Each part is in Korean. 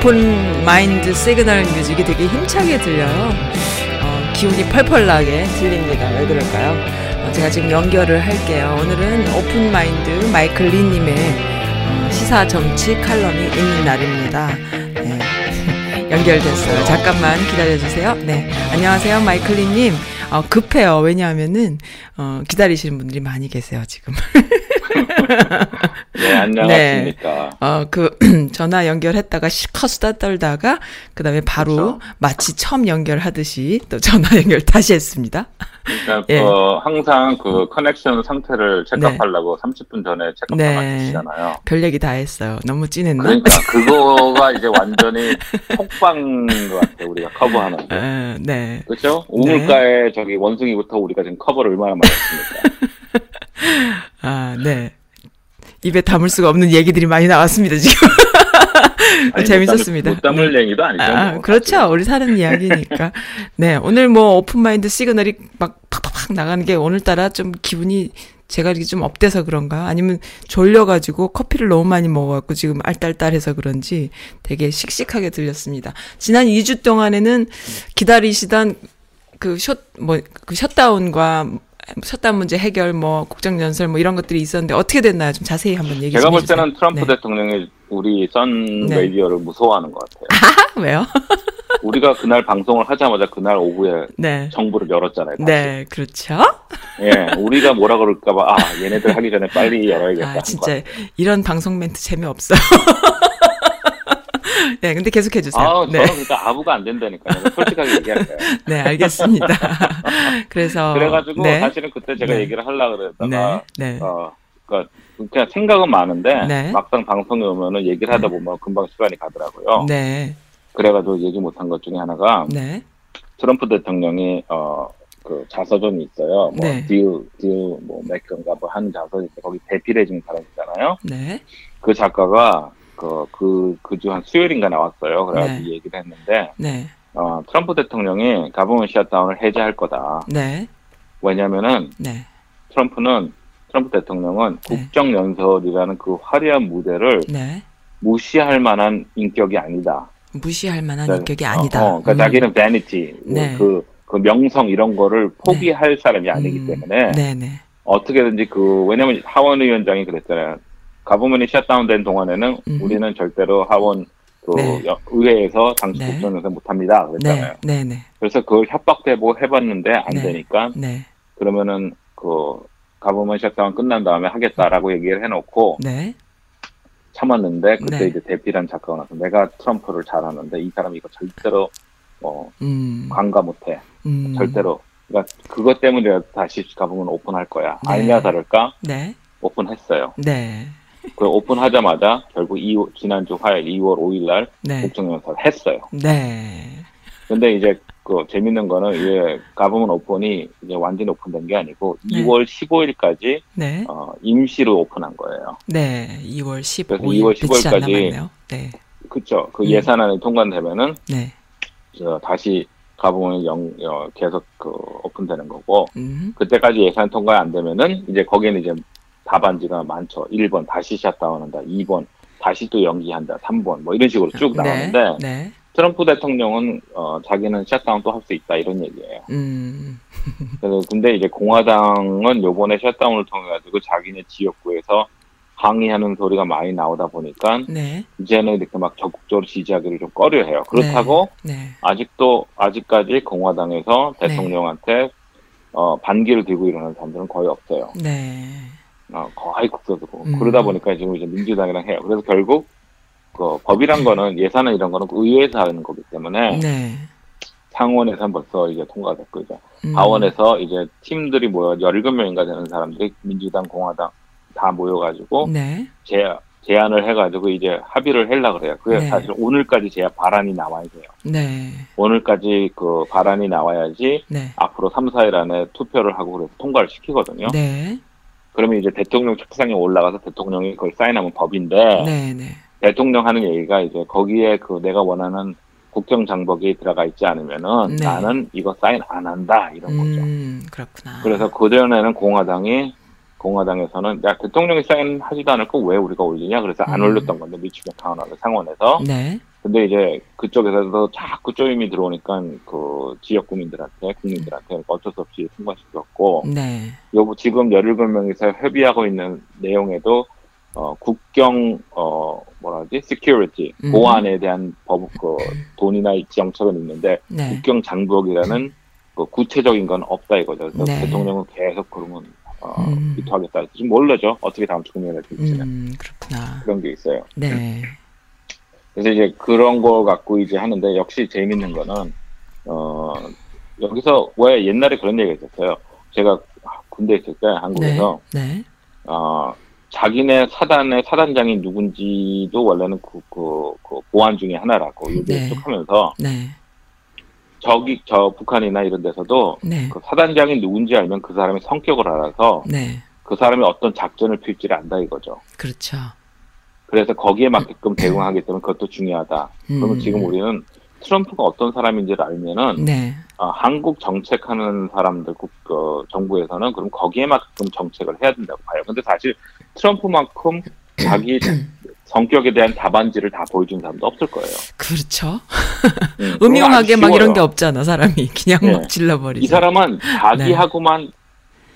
오픈 마인드 시그널 뮤직이 되게 힘차게 들려요. 어, 기운이 펄펄 나게 들립니다. 왜 그럴까요? 어, 제가 지금 연결을 할게요. 오늘은 오픈 마인드 마이클 리님의 어, 시사 정치 칼럼이 있는 날입니다. 네. 연결됐어요. 잠깐만 기다려주세요. 네. 안녕하세요. 마이클 리님. 어, 급해요. 왜냐하면은, 어, 기다리시는 분들이 많이 계세요, 지금. 네, 안녕하십니까. 어, 그, 전화 연결했다가 실컷 수다 떨다가, 그 다음에 바로 그렇죠. 마치 처음 연결하듯이 또 전화 연결 다시 했습니다. 그러니까 예. 그 항상 그 커넥션 상태를 체크하려고 30분 전에 체크하고 네. 하시잖아요. 별 얘기 다 했어요. 너무 찐했나? 그러니까 그거가 이제 완전히 폭방인 것 같아요. 우리가 커버하는. 게. 어, 네. 그렇죠? 우물가에 저기 원숭이부터 우리가 지금 커버를 얼마나 많이 했습니까? 아, 네. 입에 담을 수가 없는 얘기들이 많이 나왔습니다, 지금. 아니, 재밌었습니다. 못 담을 네. 얘기도 아니죠. 아, 뭐, 그렇죠. 사실은. 우리 사는 이야기니까. 네. 오늘 뭐 오픈마인드 시그널이 막 팍팍팍 나가는 게 오늘따라 좀 기분이 제가 이렇게 좀 up돼서 그런가? 아니면 졸려가지고 커피를 너무 많이 먹어갖고 지금 알딸딸해서 그런지 되게 씩씩하게 들렸습니다. 지난 2주 동안에는 기다리시던 그 숏, 뭐, 그 셧다운과 셧다운 문제 해결, 뭐, 국정연설 뭐 이런 것들이 있었는데 어떻게 됐나요? 좀 자세히 한번 얘기 좀 제가 볼 해주세요. 때는 트럼프 네. 대통령이 우리 선 네. radio를 무서워하는 것 같아요. 아, 왜요? 우리가 그날 방송을 하자마자 그날 오후에 네. 정부를 열었잖아요. 다시. 네, 그렇죠. 예, 우리가 뭐라 그럴까봐, 아, 얘네들 하기 전에 빨리 열어야겠다. 아, 진짜 것 이런 방송 멘트 재미없어요. 네, 근데 계속해 주세요. 아, 네. 저는 그러니까 아부가 안 된다니까요. 솔직하게 얘기할게요. 네, 알겠습니다. 그래서 그래가지고, 네. 사실은 그때 제가 네. 얘기를 하려고 네. 그랬다가, 네. 어, 그니까, 그냥 생각은 많은데, 네. 막상 방송에 오면은 얘기를 하다 보면 금방 시간이 가더라고요. 네. 그래가지고 얘기 못한 것 중에 하나가, 네. 트럼프 대통령이, 어, 그 자서전이 있어요. 뭐, 네. 딜, 딜, 뭐, 맥건가 뭐 하는 자서전이 있어요. 거기 대필해 준 사람이잖아요. 네. 그 작가가 그, 그, 그주 한 수요일인가 나왔어요. 그래가지고 네. 얘기를 했는데, 네. 어, 트럼프 대통령이 가버먼 샷다운을 해제할 거다. 네. 왜냐면은 네. 트럼프는, 트럼프 대통령은 네. 국정연설이라는 그 화려한 무대를 네. 무시할 만한 인격이 아니다. 무시할 만한 그러니까, 인격이 아니다. 어, 어, 그러니까 음. 자기는 vanity, 네. 그, 그 명성 이런 거를 포기할 사람이 아니기 음. 때문에 네, 네. 어떻게든지 그, 왜냐면 하원 의원장이 그랬잖아요. 가버먼이 샷다운된 동안에는 음. 우리는 절대로 하원 그 네. 여- 의회에서 당시 네. 국정연설 못합니다. 그랬잖아요. 네. 네, 네. 그래서 그걸 협박대고 해봤는데 안 네. 되니까 네. 그러면은 그 가버먼 샷다운 끝난 다음에 하겠다라고 얘기를 해놓고 네. 참았는데 그때 네. 이제 대피란 작가가 나서 내가 트럼프를 잘하는데 이 사람이 이거 절대로 어 음. 관가 못해 음. 절대로 그러니까 그것 때문에 다시 가보면 오픈할 거야 네. 아니냐 다를까 네. 오픈했어요 네. 그 오픈하자마자 결국 이 지난주 화요일 2월 5일 날 네. 국정연설 했어요 네. 근데 이제 그 재밌는 거는 이게 가보면 오픈이 이제 완전히 오픈된 게 아니고 네. 2월 15일까지 네. 어, 임시로 오픈한 거예요. 네. 2월 15일 그래서 2월 며칠 안 15일 까지 남았네요. 네. 그쵸? 그 음. 예산안이 통과되면은 네. 저 다시 가보면 영 어, 계속 그 오픈되는 거고 음. 그때까지 예산 통과 안 되면은 이제 거기는 이제 답안지가 많죠. 1번 다시 샷다운한다. 2번 다시 또 연기한다. 3번 뭐 이런 식으로 쭉 나가는데 네. 네. 트럼프 대통령은 어, 자기는 샷다운 또 할 수 있다 이런 얘기예요. 음. 그래서 근데 이제 공화당은 요번에 샷다운을 통해 가지고 자기네 지역구에서 항의하는 소리가 많이 나오다 보니까 네. 이제는 이렇게 막 적극적으로 지지하기를 좀 꺼려해요. 그렇다고 네. 아직도 아직까지 공화당에서 네. 대통령한테 어, 반기를 들고 일어나는 사람들은 거의 없어요. 네. 어, 거의 국서고 음. 그러다 보니까 지금 이제 민주당이랑 해요. 그래서 결국 그 법이란 거는 예산은 이런 거는 의회에서 하는 거기 때문에 네. 상원에서는 벌써 이제 통과됐고 이제 음. 하원에서 이제 팀들이 모여 17명인가 되는 사람들이 민주당, 공화당 다 모여가지고 네. 제, 제안을 해가지고 이제 합의를 하려고 그래요. 그게 네. 사실 오늘까지 제야 발안이 나와야 돼요. 네. 오늘까지 그 발안이 나와야지 네. 앞으로 3, 4일 안에 투표를 하고 그래서 통과를 시키거든요. 네. 그러면 이제 대통령 책상에 올라가서 대통령이 그걸 사인하면 법인데 네. 네. 대통령 하는 얘기가 이제 거기에 그 내가 원하는 국정 장벽이 들어가 있지 않으면은 네. 나는 이거 사인 안 한다 이런 거죠. 음, 그렇구나. 그래서 그전에는 공화당이 공화당에서는 야 대통령이 사인하지도 않을 거왜 우리가 올리냐 그래서 안 음. 올렸던 건데 미치게 타운하고 상원에서 네. 근데 이제 그쪽에서도 자꾸 쪼임이 들어오니까 그 지역 구민들한테 국민들한테 어쩔 수 없이 통과시켰고 네. 요 지금 17명이서 협의하고 있는 내용에도 어 국경 어 뭐라 하지 security 음. 보안에 대한 법 그 돈이나 정책은 있는데 네. 국경 장벽이라는 그 구체적인 건 없다 이거죠. 그래서 네. 대통령은 계속 그러면 어, 음. 비토하겠다. 지금 모르죠. 어떻게 다음 주 국면에 될지는 음, 그렇구나. 그런 게 있어요. 네. 그래서 이제 그런 거 갖고 이제 하는데 역시 재밌는 거는 어 여기서 왜 옛날에 그런 얘기가 있었어요. 제가 군대 있을 때 네. 한국에서 네. 어 자기네 사단의 사단장이 누군지도 원래는 그, 그, 그 보안 중에 하나라고 얘기를 네. 쭉 하면서 네. 저기 저 북한이나 이런 데서도 네. 그 사단장이 누군지 알면 그 사람의 성격을 알아서 네. 그 사람이 어떤 작전을 필지를 안다 이거죠. 그렇죠. 그래서 거기에 맞게끔 대응하기 때문에 그것도 중요하다. 그러면 음. 지금 우리는 트럼프가 어떤 사람인지를 알면은 네. 어, 한국 정책하는 사람들 국 어, 정부에서는 그럼 거기에 맞게끔 정책을 해야 된다고 봐요. 근데 사실 트럼프만큼 자기 성격에 대한 답안지를 다 보여준 사람도 없을 거예요. 그렇죠. 음, 음흉하게 막 이런 게. 없잖아, 사람이. 그냥 네. 막 질러버리죠. 이 사람은 네. 자기하고만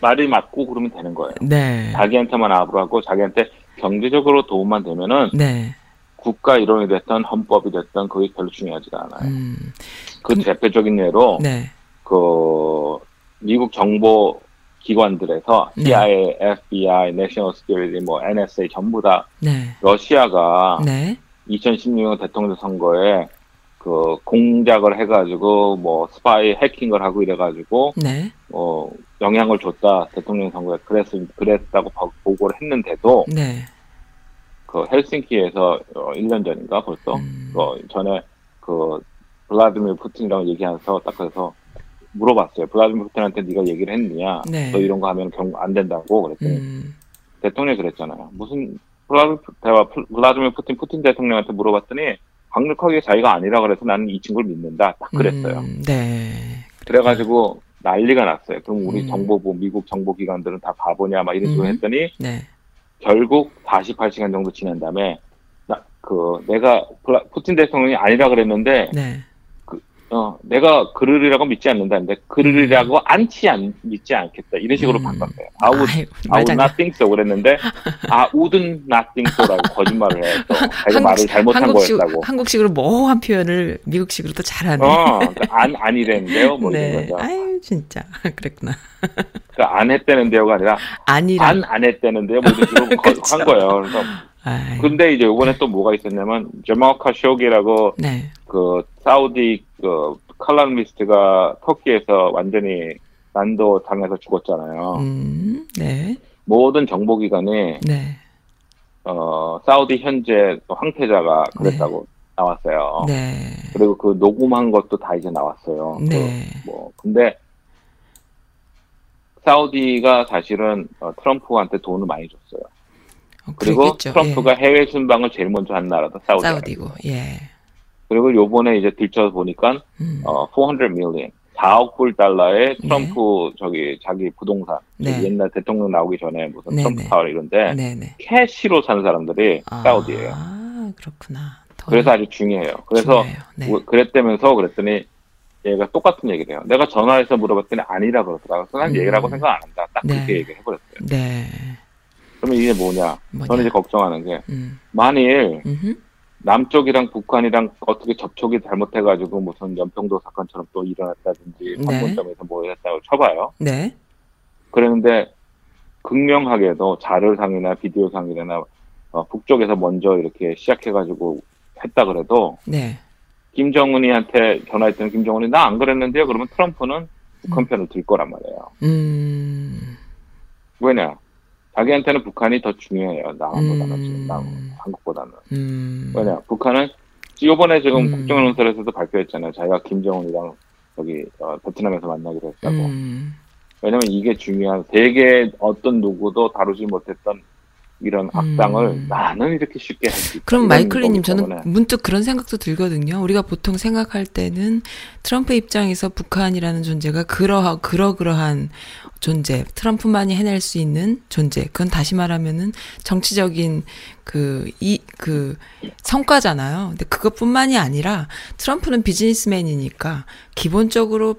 말이 맞고 그러면 되는 거예요. 네. 자기한테만 압을 하고 자기한테 경제적으로 도움만 되면은 네. 국가 이론이 됐든 헌법이 됐든 그게 별로 중요하지가 않아요. 음. 그 대표적인 예로 네. 그 미국 정보 기관들에서 네. CIA, FBI, National Security, 뭐 NSA 전부 다 네. 러시아가 네. 2016년 대통령 선거에 그 공작을 해가지고 뭐 스파이 해킹을 하고 이래가지고 네. 어 영향을 줬다 대통령 선거에 그랬 그랬다고 보- 보고를 했는데도 네. 그 헬싱키에서 어, 1년 전인가 벌써 음. 어, 전에 그 블라디미르 푸틴이랑 얘기하면서 딱 그래서 물어봤어요. 블라디미르 푸틴한테 네가 얘기를 했느냐? 네. 너 이런 거 하면 경고 안 된다고 그랬더니 음. 대통령이 그랬잖아요. 무슨 블라디미르 푸틴 푸틴 대통령한테 물어봤더니 강력하게 자기가 아니라 그래서 나는 이 친구를 믿는다. 딱 그랬어요. 음, 네. 그래가지고 난리가 났어요. 그럼 우리 음. 정보부 미국 정보기관들은 다 바보냐 막 이런 식으로 음. 했더니 네. 결국 48시간 정도 지난 다음에 나, 그 내가 블라- 푸틴 대통령이 아니라 그랬는데 네. 어 내가 그르리라고 믿지 않는다 근데 그르리라고 않지 않 믿지 않겠다 이런 식으로 음. 바꿨어요. I would, 아이, I would not think so 그랬는데 I wouldn't not think so라고 거짓말을 해요. 또 자기가 말을 잘못한 한국식, 거였다고. 한국식으로 모호한 표현을 미국식으로 또 잘하네. 어, 그러니까 안 아니랬는데요. 뭐 네. 거죠. 아유, 진짜. 그랬구나. 그러니까 안 했다는데요가 아니라 아니라. 안안 했다는데요. 뭐 이런 식으로 거- 그쵸. 한 거예요. 그래서 아이, 근데 이제 이번에 또 뭐가 있었냐면 저마 카 쇼기라고 네. 그 사우디 그 칼럼니스트가 터키에서 완전히 난도 당해서 죽었잖아요. 음, 네. 모든 정보기관이 네. 어 사우디 현재 또 황태자가 그랬다고 나왔어요. 네. 그리고 그 녹음한 것도 다 이제 나왔어요. 네. 그 뭐 근데 사우디가 사실은 어, 트럼프한테 돈을 많이 줬어요. 어, 그리고. 트럼프가 예. 해외 순방을 제일 먼저 한 나라도 사우디. 사우디고, 예. 그리고 요번에 이제 들춰 보니까 음. 어, 400 million, 4억 불 달러의 트럼프 저기 자기 부동산, 네. 옛날 대통령 나오기 전에 무슨 네, 트럼프 네. 타워 이런데 네네. 캐시로 사는 사람들이 사우디예요. 아, 그렇구나. 더 그래서 아주 중요해요. 그래서. 네. 뭐 그랬다면서 그랬더니 얘가 똑같은 얘기를 해요. 내가 전화해서 물어봤더니 아니라 그러더라고요. 그래서 난 음. 얘기라고 생각 안 한다. 딱 네. 그렇게 얘기를 해버렸어요. 네. 그러면 이게 뭐냐? 뭐냐. 저는 이제 걱정하는 게 음. 만일 음흠. 남쪽이랑 북한이랑 어떻게 접촉이 잘못해가지고 무슨 연평도 사건처럼 또 일어났다든지 네. 판문점에서 뭐 했다고 쳐봐요. 네. 그랬는데 극명하게도 자료상이나 비디오상이나 어, 북쪽에서 먼저 이렇게 시작해가지고 했다 그래도 네. 김정은이한테 전화했던 김정은이 나 안 그랬는데요. 그러면 트럼프는 북한 편을 들 거란 말이에요. 음. 왜냐? 자기한테는 북한이 더 중요해요. 남한보다는 음. 지금 남 한국보다는. 음. 왜냐? 북한은 이번에 지금 음. 국정원설에서도 발표했잖아요. 자기가 김정은이랑 여기 어, 베트남에서 만나기로 했다고. 음. 왜냐면 이게 중요한 세계 어떤 누구도 다루지 못했던 이런 악당을 음. 나는 이렇게 쉽게 할 수 있다. 그럼 마이클리님 저는. 문득 그런 생각도 들거든요. 우리가 보통 생각할 때는 트럼프 입장에서 북한이라는 존재가 그러하 그러그러한 존재, 트럼프만이 해낼 수 있는 존재. 그건 다시 말하면은 정치적인 그 이 그 성과잖아요. 근데 그것뿐만이 아니라 트럼프는 비즈니스맨이니까 기본적으로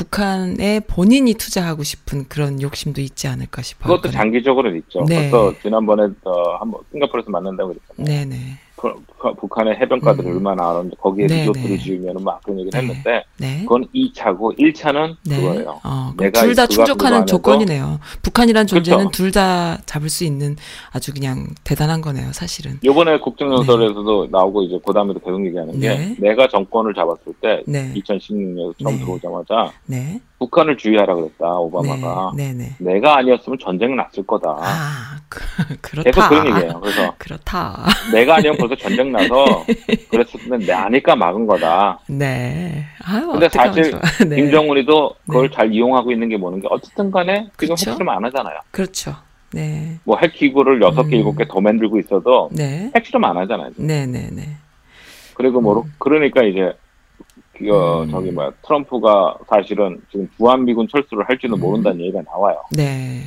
북한에 본인이 투자하고 싶은 그런 욕심도 있지 않을까 싶어요. 그것도 장기적으로는 있죠. 네. 벌써 지난번에 어, 한번 싱가포르에서 만난다고 그랬잖아요. 네네. 그- 그 북한의 해변가들을 음. 얼마나 알았는데 거기에 네, 리조트를 네. 지으면 막 그런 얘기를 네. 했는데 네. 그건 2차고 1차는 네. 그거예요. 어, 내가 둘다 그거 충족하는 조건이네요. 북한이란 존재는 그쵸. 둘다 잡을 수 있는 아주 그냥 대단한 거네요, 사실은. 요번에 국정연설에서도 나오고 이제 그 다음에도 계속 얘기하는 게 네. 내가 정권을 잡았을 때 네. 2016년에 처음 네. 들어오자마자 네. 북한을 주의하라 그랬다 오바마가 네. 네. 네. 내가 아니었으면 전쟁 났을 거다. 아, 그, 그렇다. 계속 그런 얘기예요. 그래서 그렇다. 내가 아니면 벌써 전쟁 나서 그랬으면 내 아니까 막은 거다. 네. 아유, 근데 사실. 네. 김정은이도 그걸 네. 잘 이용하고 있는 게 뭐는 게 어쨌든 간에 지금 그쵸? 핵실험 안 하잖아요. 그렇죠. 네. 뭐 핵기구를 여섯 개 음. 일곱 개 더 만들고 있어도 네. 핵실험 안 하잖아요. 네, 네, 네. 그리고 뭐 그러니까 이제 그, 어, 음. 저기 뭐야 트럼프가 사실은 지금 주한미군 철수를 할지는 음. 모른다는 얘기가 나와요. 네.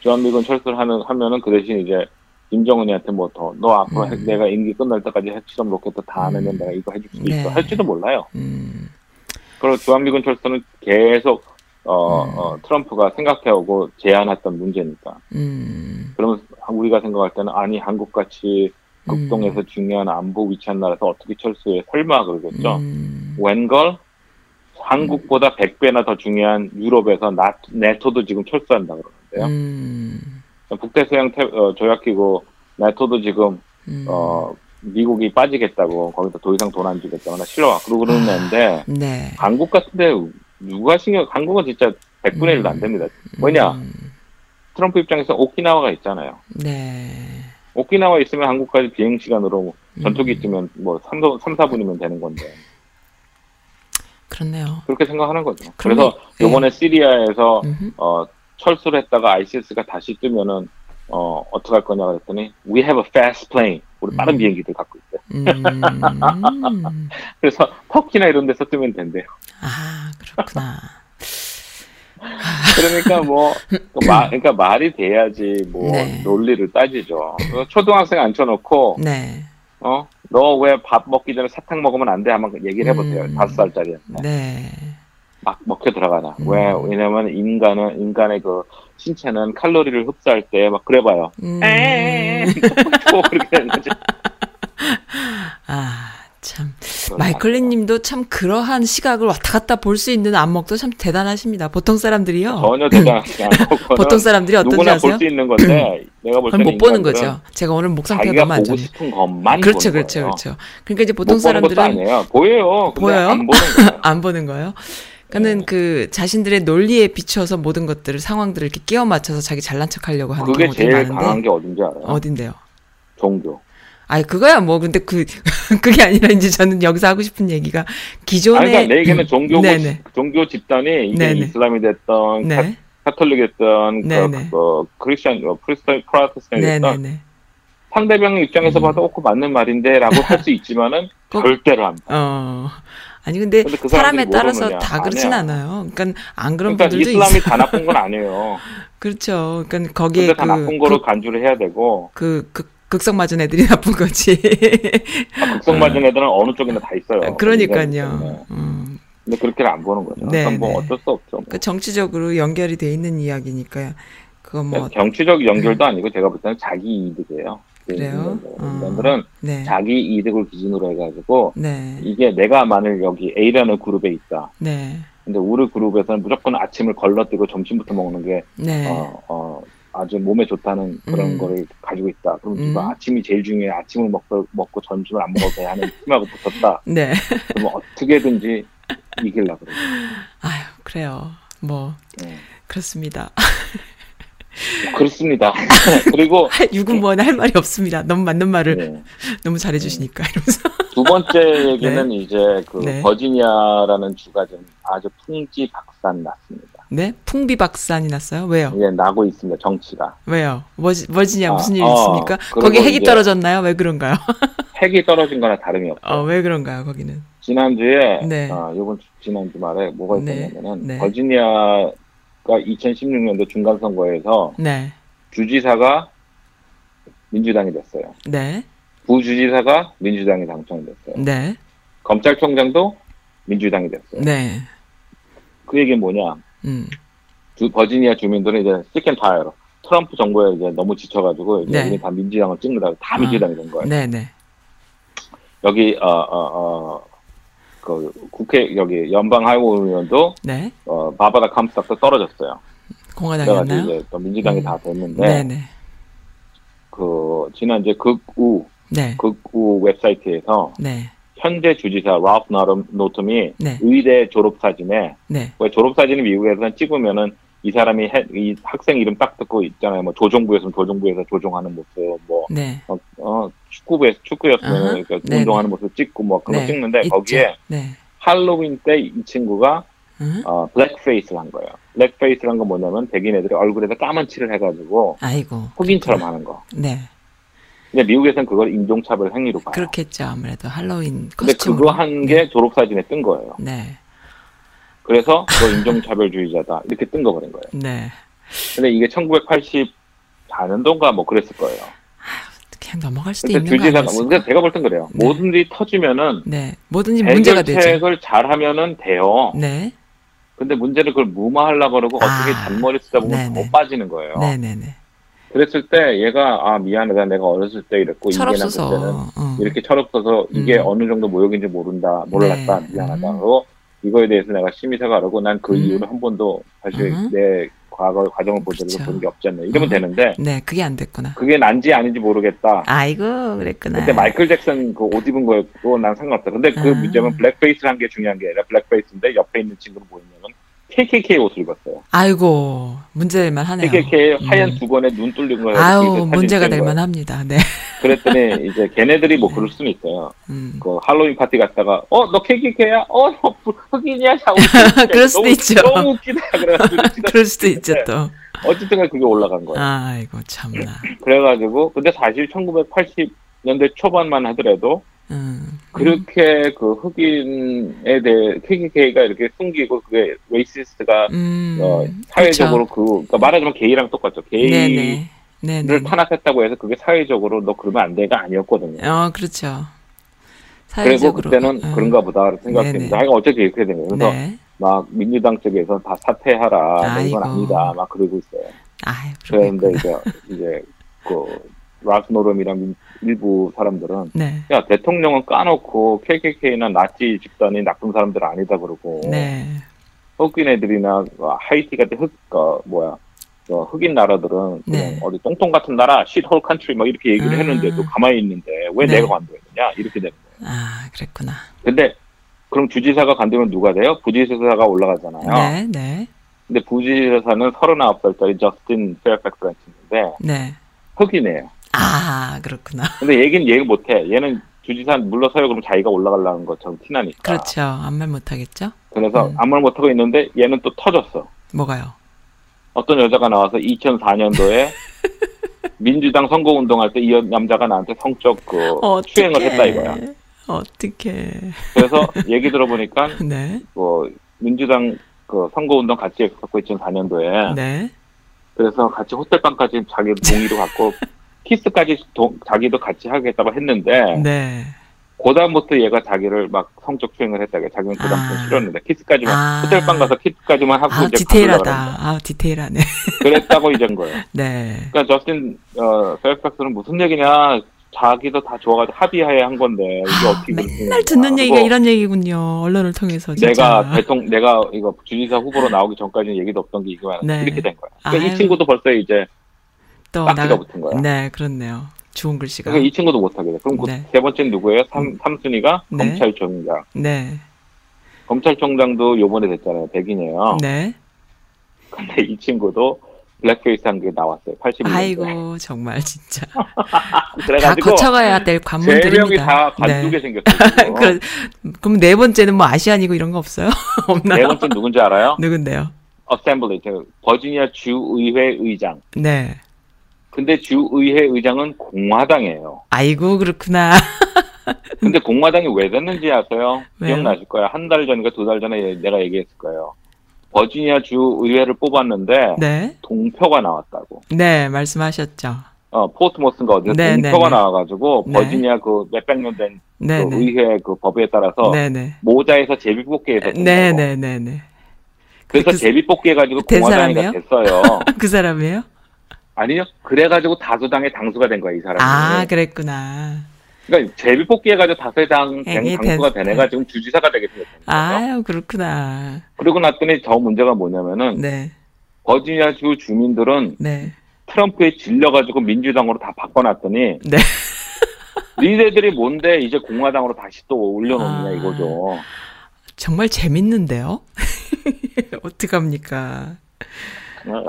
주한미군 철수를 하는 하면은 그 대신 이제 김정은이한테 뭐 더 너 앞으로 음. 핵- 내가 임기 끝날 때까지 핵실험 로켓 다안 하면 음. 내가 이거 해줄 수 네. 있어 할지도 몰라요. 음. 그리고 주한미군 철수는 계속 어, 음. 어, 트럼프가 생각해오고 제안했던 문제니까. 음. 그러면 우리가 생각할 때는 아니 한국같이 극동에서 중요한 안보 위치한 나라에서 어떻게 철수해 설마 그러겠죠. 음. 웬걸 한국보다 100배나 더 중요한 유럽에서 나, 네토도 지금 철수한다 그러는데요. 음. 북대서양 태- 어, 조약기구 네토도 지금 음. 어, 미국이 빠지겠다고 거기다 더 이상 돈 안 주겠다거나 싫어 그러고 아. 그러는데 네. 한국 같은데 누가 신경 한국은 진짜 100분의 1도 안 됩니다. 뭐냐 음. 트럼프 입장에서 오키나와가 있잖아요. 네. 오키나와 있으면 한국까지 비행 시간으로 전투기 음. 있으면 뭐 3, 3, 4분이면 되는 건데 그렇네요. 그렇게 생각하는 거죠. 그러면- 그래서 요번에 시리아에서 음흠. 어, 철수를 했다가 ISIS가 다시 뜨면은 어, 어떻게 할 거냐 그랬더니 we have a fast plane. 우리 빠른 음. 비행기들 갖고 있대. 음. 그래서 터키나 이런 데서 뜨면 된대요. 아, 그렇구나. 그러니까 뭐, 그 마, 그러니까 말이 돼야지 뭐 네. 논리를 따지죠. 초등학생 앉혀놓고 네. 어, 너 왜 밥 먹기 전에 사탕 먹으면 안 돼? 한번 얘기를 해보세요. 음. 다섯 살짜리한테. 네. 막 먹혀 들어가나. 음. 왜? 왜냐면 인간은, 인간의 그 신체는 칼로리를 흡수할 때 막 그래봐요. 음. 또 그렇게 되는 거지. 아, 참. 마이클린 님도 참 그러한 시각을 왔다 갔다 볼 수 있는 안목도 참 대단하십니다. 보통 사람들이요. 전혀 대단하지 않고. 보통 사람들이 어떤지 누구나 아세요? 볼 수 있는 건데, 내가 볼 때는 못 보는 거죠. 제가 오늘 목 상태가 너무 안 좋네. 싶은 것만 그렇죠, 그렇죠, 거예요. 그렇죠. 그러니까 이제 보통 사람들은 아니에요. 보여요. 보여요? 안 보는 거예요. 안 보는 거예요. 그러니까는 그 자신들의 논리에 비춰서 모든 것들을 상황들을 이렇게 끼워 맞춰서 자기 잘난 척하려고 하는 그게 제일 강한 많은데 게 어딘지 알아요? 어딘데요? 종교. 아니 그거야 뭐 근데 그 그게 아니라 이제 저는 여기서 하고 싶은 얘기가 기존에 아니, 그러니까 내 얘기는 종교, 네네. 종교 집단이 이게 네네. 이슬람이 됐던, 네. 카, 톨릭이 됐던 네네. 그, 그, 크리스천, 어, 프리스탄, Protestant이 됐던. 상대방 입장에서 음. 봐도 어, 그 맞는 말인데 라고 할 수 있지만은 꼭- 절대로 안 봐. 어. 아니 근데, 근데 그 사람에 따라서 모르느냐. 다 그렇진 아니야. 않아요. 그러니까 안 그런 그러니까 분들도 이슬람이 있어. 다 나쁜 건 아니에요. 그렇죠. 그러니까 거기에 근데 다 그, 나쁜 거로 그, 간주를 해야 되고 그, 그 극성 맞은 애들이 나쁜 거지. 아, 극성 맞은 애들은 어느 쪽이나 다 있어요. 때문에. 그러니까요. 음. 근데 그렇게는 안 보는 거죠. 네, 그러니까 뭐 네. 어쩔 수 없죠. 뭐. 그 정치적으로 연결이 돼 있는 이야기니까요. 그거 뭐 정치적 연결도 아니고 제가 볼 때는 자기 이득이에요. 그래요? 인간들은 네. 자기 이득을 기준으로 해가지고 네. 이게 내가 만일 여기 A라는 그룹에 있다. 네. 근데 우리 그룹에서는 무조건 아침을 걸러뛰고 점심부터 먹는 게 네. 어, 어, 아주 몸에 좋다는 그런 음. 거를 가지고 있다. 그럼 음. 누가 아침이 제일 중요해. 아침을 먹고 먹고 점심을 안 먹어도 돼 하는 팀하고 붙었다. 네. 그러면 어떻게든지 이길라 그래요. 아유, 그래요. 뭐, 네. 그렇습니다. 그렇습니다. 그리고 뭐나 할 말이 없습니다. 너무 맞는 말을 네. 너무 잘해주시니까 이러면서. 두 번째 얘기는 이제 그 네. 버지니아라는 주가 좀 아주 풍지 박산 났습니다. 네? 풍비박산이 났어요? 왜요? 이게 나고 있습니다. 정치가 왜요? 뭐지, 뭐지냐, 아, 무슨 일이 어, 있습니까? 그리고 거기 핵이 떨어졌나요? 왜 그런가요? 핵이 떨어진 거나 다름이 없어요. 어, 왜 그런가요, 거기는? 지난주에 네. 아, 이번 주- 지난 주말에 뭐가 네. 있었냐면은 네. 버지니아가 2016년도 중간 선거에서 네. 주지사가 민주당이 됐어요. 네. 부주지사가 민주당이 당선됐어요. 네. 검찰총장도 민주당이 됐어요. 네. 그 얘기는 뭐냐? 음. 주- 버지니아 주민들은 이제 시켄파이어 트럼프 정부에 이제 너무 지쳐가지고 이제 네. 다 민주당을 찍는다 다 아. 민주당이 된 거예요. 네, 네. 여기 어 어 어 그 국회 여기 연방 하원의원도 네. 어 바바다 캄스닥도 떨어졌어요. 공화당이었나요? 이제 또 민주당이 음. 다 됐는데 네, 네. 그 지난 이제 극우 네. 극우 웹사이트에서 네. 현재 주지사 라프 나름 노톰이 네. 의대 졸업 사진에 네. 왜 졸업 사진을 미국에서는 찍으면은 이 사람이 해- 이 학생 이름 딱 듣고 있잖아요. 뭐 조종부였으면 조종부에서 조종하는 모습, 뭐 네. 어, 어, 축구부에서 축구였으면. 그러니까 네네. 운동하는 모습 찍고 뭐 그런 거 찍는데 있죠. 거기에 네. 할로윈 때 이 친구가 응? 어, 블랙페이스를 한 거예요. 블랙페이스란 건 뭐냐면 백인 애들이 얼굴에다 까만 칠을 해가지고 아이고. 흑인처럼 하는 거. 네. 근데 미국에서는 그걸 인종차별 행위로 봐요. 그렇겠죠. 아무래도 할로윈 근데 커스튬으로. 그거 한게 졸업사진에 뜬 거예요. 네. 그래서 너 인종차별주의자다 이렇게 뜬 거 버린 거예요. 네. 근데 이게 1984년도인가 뭐 그랬을 거예요. 그냥 넘어갈 수도 있는 거 주지사가 아니었을까? 그러니까 제가 볼 땐 그래요. 네. 일이 터지면은 네. 뭐든지 문제가 되죠. 해결책을 잘하면은 돼요. 네. 근데 문제는 그걸 무마하려고 그러고 어떻게 아. 잔머리 쓰다 보면 네네. 더 빠지는 거예요. 네, 네, 네. 그랬을 때 얘가 아 미안하다 내가 어렸을 때 이랬고 난 그때는 철없어서. 어. 이렇게 철없어서 이게 음. 어느 정도 모욕인지 모른다 몰랐다 네. 미안하다 음. 그리고 이거에 대해서 내가 심히 사과하고 난그 음. 이후로 한 번도 사실 음. 내 과거 과정을 보더라도 그쵸. 본게 없지 않나 이러면 음. 되는데 네, 그게 안 됐구나. 그게 난지 아닌지 모르겠다 아이고, 그랬구나. 그때 마이클 잭슨 그 옷 입은 거였고 난 상관없다 근데 그 아. 문제는 blackface를 한게 중요한 게 아니라 blackface인데 옆에 있는 친구는 뭐였냐면 KKK 옷을 입었어요 아이고, 문제될만 하네요. KKK 하얀 음. 두 번에 눈 뚫린 거예요 아유, 문제가 될 만합니다. 네. 그랬더니 이제 걔네들이 뭐 그럴 수는 있어요 음. 그 할로윈 파티 갔다가 어 너 KKK야? 어너 흑인이야? 자, 그럴 수도 너무, 있죠. 너무 웃기다 그럴 수도 있죠, 또. 어쨌든 간에 그게 올라간 거예요. 아이고, 참나. 그래가지고 근데 사실 1980 년대 초반만 하더라도 음. 그렇게 그 흑인에 대해 KKK가 이렇게 숨기고 그게 racist가 음. 어, 사회적으로 그 그러니까 말하자면 게이랑 똑같죠. 게이를 네네. 네네. 탄압했다고 해서 그게 사회적으로 너 그러면 안 돼가 아니었거든요. 어, 그렇죠. 그리고 사회적으로. 그때는 음. 그런가 보다 생각했는데. 하여간 어쨌든 이렇게 된 거예요. 그래서 네. 막 민주당 쪽에서 다 사퇴하라, 뭐. 이건 아니다, 막 그러고 있어요. 아유, 그런데. 이제 이제 그 랄프 노덤이랑 민- 일부 사람들은 네. 야 대통령은 까놓고 KKK나 나치 집단이 나쁜 사람들 아니다 그러고 네. 흑인 애들이나 어, 하이티 같은 흑 어, 뭐야 어, 흑인 나라들은 네. 어디 똥통 같은 나라, shithole country 막 이렇게 얘기를 아. 했는데도 가만히 있는데 왜 네. 내가 관두느냐 이렇게 되는 거예요. 아, 그랬구나. 근데 그럼 주지사가 관두면 누가 돼요? 부지사가 올라가잖아요. 네, 네. 근데 부지사는 39살짜리 저스틴 페어팩스가 있는데 네. 흑인이에요. 아, 그렇구나. 근데 얘기는 얘기 못 해. 얘는 주지사 물러서요 그럼 자기가 올라가려는 것처럼 티나니까. 그렇죠. 아무 말 못 하겠죠? 그래서 음. 아무 말 못 하고 있는데 얘는 또 터졌어. 뭐가요? 어떤 여자가 나와서 2004년도에 민주당 선거운동할 때 이 남자가 나한테 성적 그 어떡해. 추행을 했다 이거야. 어떻게. 그래서 얘기 들어보니까 네. 뭐 민주당 그 선거운동 같이 했었고 2004년도에 네. 그래서 같이 호텔방까지 자기 동의도 갖고 키스까지 동- 자기도 같이 하겠다고 했는데 네. 그다음부터 얘가 자기를 막 성적 추행을 했다고 자기는 그다음부터 아. 싫었는데 키스까지만 아. 호텔방 가서 키스까지만 하고 아, 이제 디테일하다. 아, 디테일하네. 그랬다고 이젠 거예요. 네. 그러니까 저스틴 어, 페어팩스는 무슨 얘기냐 자기도 다 좋아가지고 합의하에 한 건데 이게 어떻게 아, 맨날 있냐. 듣는 얘기가 이런 얘기군요. 언론을 통해서 진짜. 내가 대통령 내가 이거 주지사 후보로 나오기 전까지는 얘기도 없던 게 이거 네. 이렇게 된 거야. 그러니까 아유. 이 친구도 벌써 이제 또 딱지가 나가 붙은 거야. 네, 그렇네요. 좋은 글씨가. 그러니까 이 친구도 못하게 돼. 그럼 그 네. 세 번째 누구예요? 삼, 삼순이가 네. 검찰총장. 네. 검찰총장도 요번에 됐잖아요. 백인이에요. 네. 근데 이 친구도 blackface 한 게 나왔어요. 81년도에. 아이고, 정말 진짜. 다 그래가지고 거쳐가야 될 세 명이 관문들입니다. 다 반두개 네. 생겼어요. 그럼, 그럼 네 번째는 뭐 아시안이고 이런 거 없어요? 없나요? 네 번째 누군지 알아요? 누군데요? assembly, 저 버지니아 주의회 의장. 네. 근데 주의회 의장은 공화당이에요. 아이고, 그렇구나. 근데 공화당이 왜 됐는지 아세요? 왜요? 기억나실 거예요. 한 달 전인가 두 달 전에 내가 얘기했을 거예요. 버지니아 주 의회를 뽑았는데 네. 동표가 나왔다고. 네, 말씀하셨죠. 어, 포트모스인가 어디서 네, 네, 동표가 네. 나와가지고 네. 버지니아 그 몇백 년 된그 네, 네. 의회 그 법에 따라서. 모자에서 제비뽑기 해서 네, 네, 네, 네. 그래서 그- 제비뽑기 해가지고 된 공화당이? 됐어요. 그 사람이에요? 아니요. 그래가지고 다수당의 당수가 된 거야 이 사람이. 아, 그랬구나. 그러니까 제비 뽑기 해가지고 다수당 된 예, 당수가 됐- 된 애가 지금 주지사가 되게 생겼어요. 아유, 그렇구나. 그리고 났더니 저 문제가 뭐냐면은 네, 버지니아 주 주민들은 네, 트럼프에 질려가지고 민주당으로 다 바꿔놨더니 네. 니네들이 뭔데 이제 공화당으로 다시 또 올려놓느냐 아. 이거죠. 정말 재밌는데요? 어떡합니까?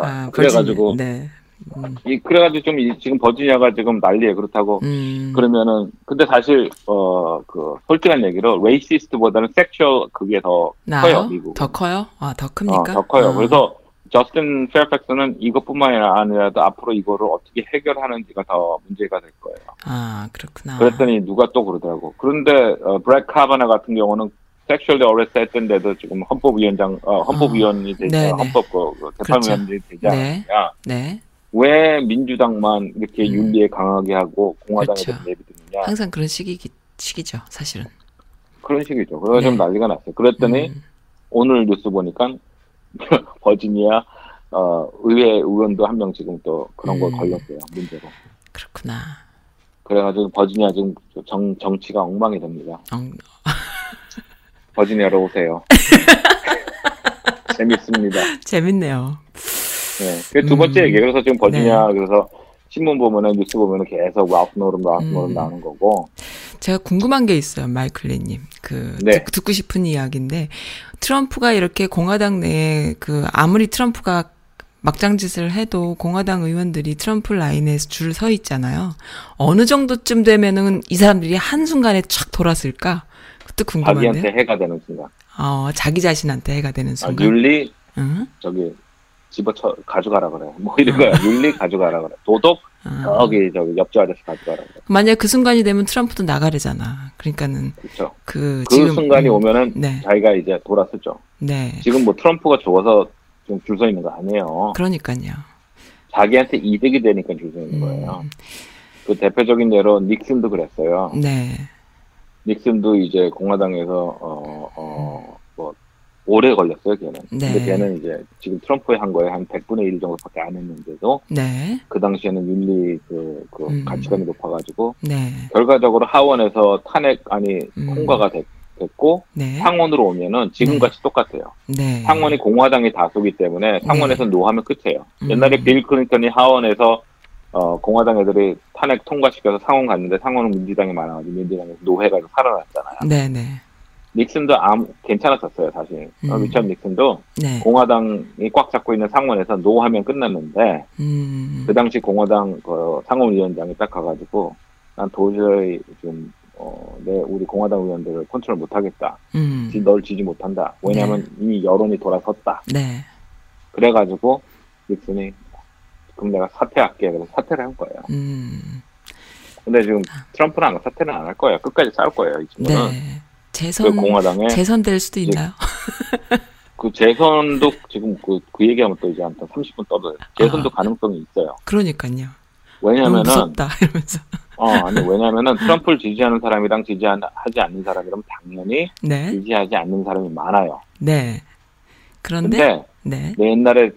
아, 그래가지고 버지니- 네. 음, 이 그래가지고 좀 이- 지금 버지니아가 지금 난리에 그렇다고 음, 그러면은 근데 사실 어 그 솔직한 얘기로 racist보다는 sexual 그게 더 나요? 커요 미국. 더 커요? 아, 더 어, 큽니까? 더 커요. 아, 그래서 저스틴 페어팩스는 이것뿐만 아니라도 앞으로 이거를 어떻게 해결하는지가 더 문제가 될 거예요. 아, 그렇구나. 그랬더니 누가 또 그러더라고. 그런데 어, 브렛 카바나 같은 경우는 sexually harassed 했던데도 지금 헌법위원장 어, 헌법위원이 되지 네, 네. 헌법 그, 그 재판위원이 되지 네. 않느냐. 네. 왜 민주당만 이렇게 음. 윤리에 강하게 하고 공화당에 그렇죠. 내비두느냐. 항상 그런 시기, 시기죠, 사실은. 그런 식이죠. 그래서 네. 좀 난리가 났어요. 그랬더니 음, 오늘 뉴스 보니까 버지니아 어, 의회 의원도 한 명 지금 또 그런 거 음. 걸렸어요. 문제로. 그렇구나. 그래가지고 버지니아 지금 정, 정치가 엉망이 됩니다. 어, 버지니아로 오세요. 재밌습니다. 재밌네요. 네. 그두 음. 번째 얘기. 그래서 지금 버지니아 네. 그래서 신문 보면은 뉴스 보면은 계속 랄프 노덤 랄프 노덤 음. 나오는 거고. 제가 궁금한 게 있어요, 마이클리님. 그 네. 듣, 고 싶은 이야기인데 트럼프가 이렇게 공화당 내에 그 아무리 트럼프가 막장짓을 해도 공화당 의원들이 트럼프 라인에서 줄서 있잖아요. 어느 정도쯤 되면은 이 사람들이 한 순간에 촥 돌았을까? 그것도 자기한테 궁금한데요. 해가 되는 순간. 어, 자기 자신한테 해가 되는 아, 순간. 윤리 응? 저기 집어쳐 가져가라 그래. 뭐 이런 거야. 윤리 가져가라 그래. 도덕 어. 저기 저기 옆집 아저씨 가져가라 그래. 만약 그 순간이 되면 트럼프도 나가래잖아. 그러니까는 그렇죠. 그, 그 지금 순간이 음, 오면은 네, 자기가 이제 돌아서죠. 네. 지금 뭐 트럼프가 좋아서 좀줄서 있는 거 아니에요. 그러니까요. 자기한테 이득이 되니까 줄 서 있는 거예요. 음, 그 대표적인 예로 닉슨도 그랬어요. 네, 닉슨도 이제 공화당에서 어어뭐 오래 걸렸어요, 걔는. 네. 근데 걔는 이제 지금 트럼프에 한 거에 한 100분의 1 정도밖에 안 했는데도 네, 그 당시에는 윤리 그, 그 음. 가치관이 높아가지고 네, 결과적으로 하원에서 탄핵안이 음. 통과가 됐, 고 네, 상원으로 오면은 지금같이 똑같아요. 네. 상원이 공화당이 다수기 때문에 상원에서 노하면 끝이에요. 음. 옛날에 빌 클린턴이 하원에서 어, 공화당 애들이 탄핵 통과시켜서 상원 갔는데 상원은 민주당이 많아가지고 민주당에서 노해가지고 살아났잖아요. 네, 네, 닉슨도 아무 괜찮았었어요, 사실. 어, 음. 리처드 닉슨도 네. 공화당이 꽉 잡고 있는 상원에서 no하면 끝났는데 음, 그 당시 공화당 그 상원위원장이 딱 가가지고 난 도저히 좀 어, 내 우리 공화당 의원들을 컨트롤 못하겠다. 음, 지- 널 지지 못한다. 왜냐하면 이미 여론이 돌아섰다. 네, 그래가지고 닉슨이 그럼 내가 사퇴할게. 그래서 사퇴를 한 거예요. 음, 근데 지금 트럼프는 안, 사퇴는 안 할 거예요. 끝까지 싸울 거예요. 이 친구는. 아. 네. 그 재선, 공화당에 재선될 수도 있나요? 그 재선도 지금 그, 그 얘기하면 또 이제 한 30분 떠들어요. 재선도 아. 가능성이 있어요. 그러니까요. 왜냐면은, 무섭다 이러면서. 어, 아니, 왜냐면은 트럼프를 지지하는 사람이랑 지지하지 않는 사람이라면 당연히 네, 지지하지 않는 사람이 많아요. 네. 그런데, 네, 내 옛날에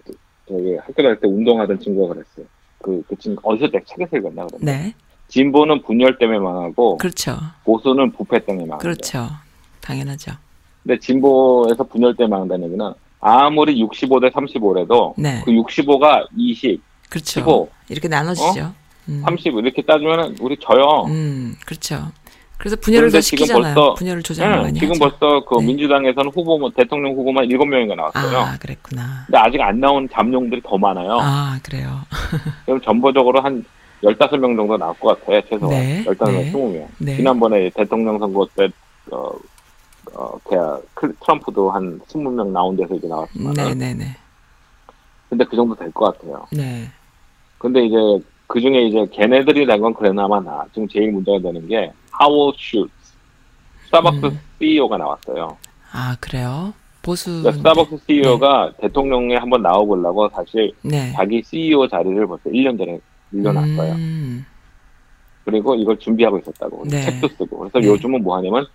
저기 학교 다닐 때 운동하던 친구가 그랬어요. 그, 그 친구, 어디서 내가 책에서 읽었나 그랬는데. 네, 진보는 분열 때문에 망하고, 그렇죠, 보수는 부패 때문에 망한다. 그렇죠. 당연하죠. 근데 진보에서 분열 때문에 망한다는 얘기는 아무리 65대 35래도 네, 그 65가 20, 그렇죠. 15 이렇게 나눠지죠. 음. 30 이렇게 따지면은 우리 져요. 음, 그렇죠. 그래서 분열을 더 시키잖아요. 벌써- 분열을 응, 많이 지금 하죠. 벌써 그 네. 민주당에서는 후보 뭐 대통령 후보만 7명인가 나왔어요. 아, 그랬구나. 근데 아직 안 나온 잠룡들이 더 많아요. 아, 그래요. 그럼 전부적으로 한 15명 정도 나올 것 같아요, 최소한. 네, 15명, 네. 20명. 네. 지난번에 대통령 선거 때, 어, 어, 걔, 클- 트럼프도 한 20명 나온 데서 이제 나왔지만. 네, 네, 네. 근데 그 정도 될 것 같아요. 네. 근데 이제 그 중에 이제 걔네들이 낸 건 그래나마 나. 지금 제일 문제가 되는 게, 하워 슈츠. 스타벅스 음. CEO가 나왔어요. 아, 그래요. 보수 그러니까 스타벅스 CEO가 대통령에 한번 나와보려고 사실 네. 자기 CEO 자리를 벌써 1년 전에 밀려났어요. 음, 그리고 이걸 준비하고 있었다고. 네. 책도 쓰고. 그래서 네. 요즘은 뭐 하냐면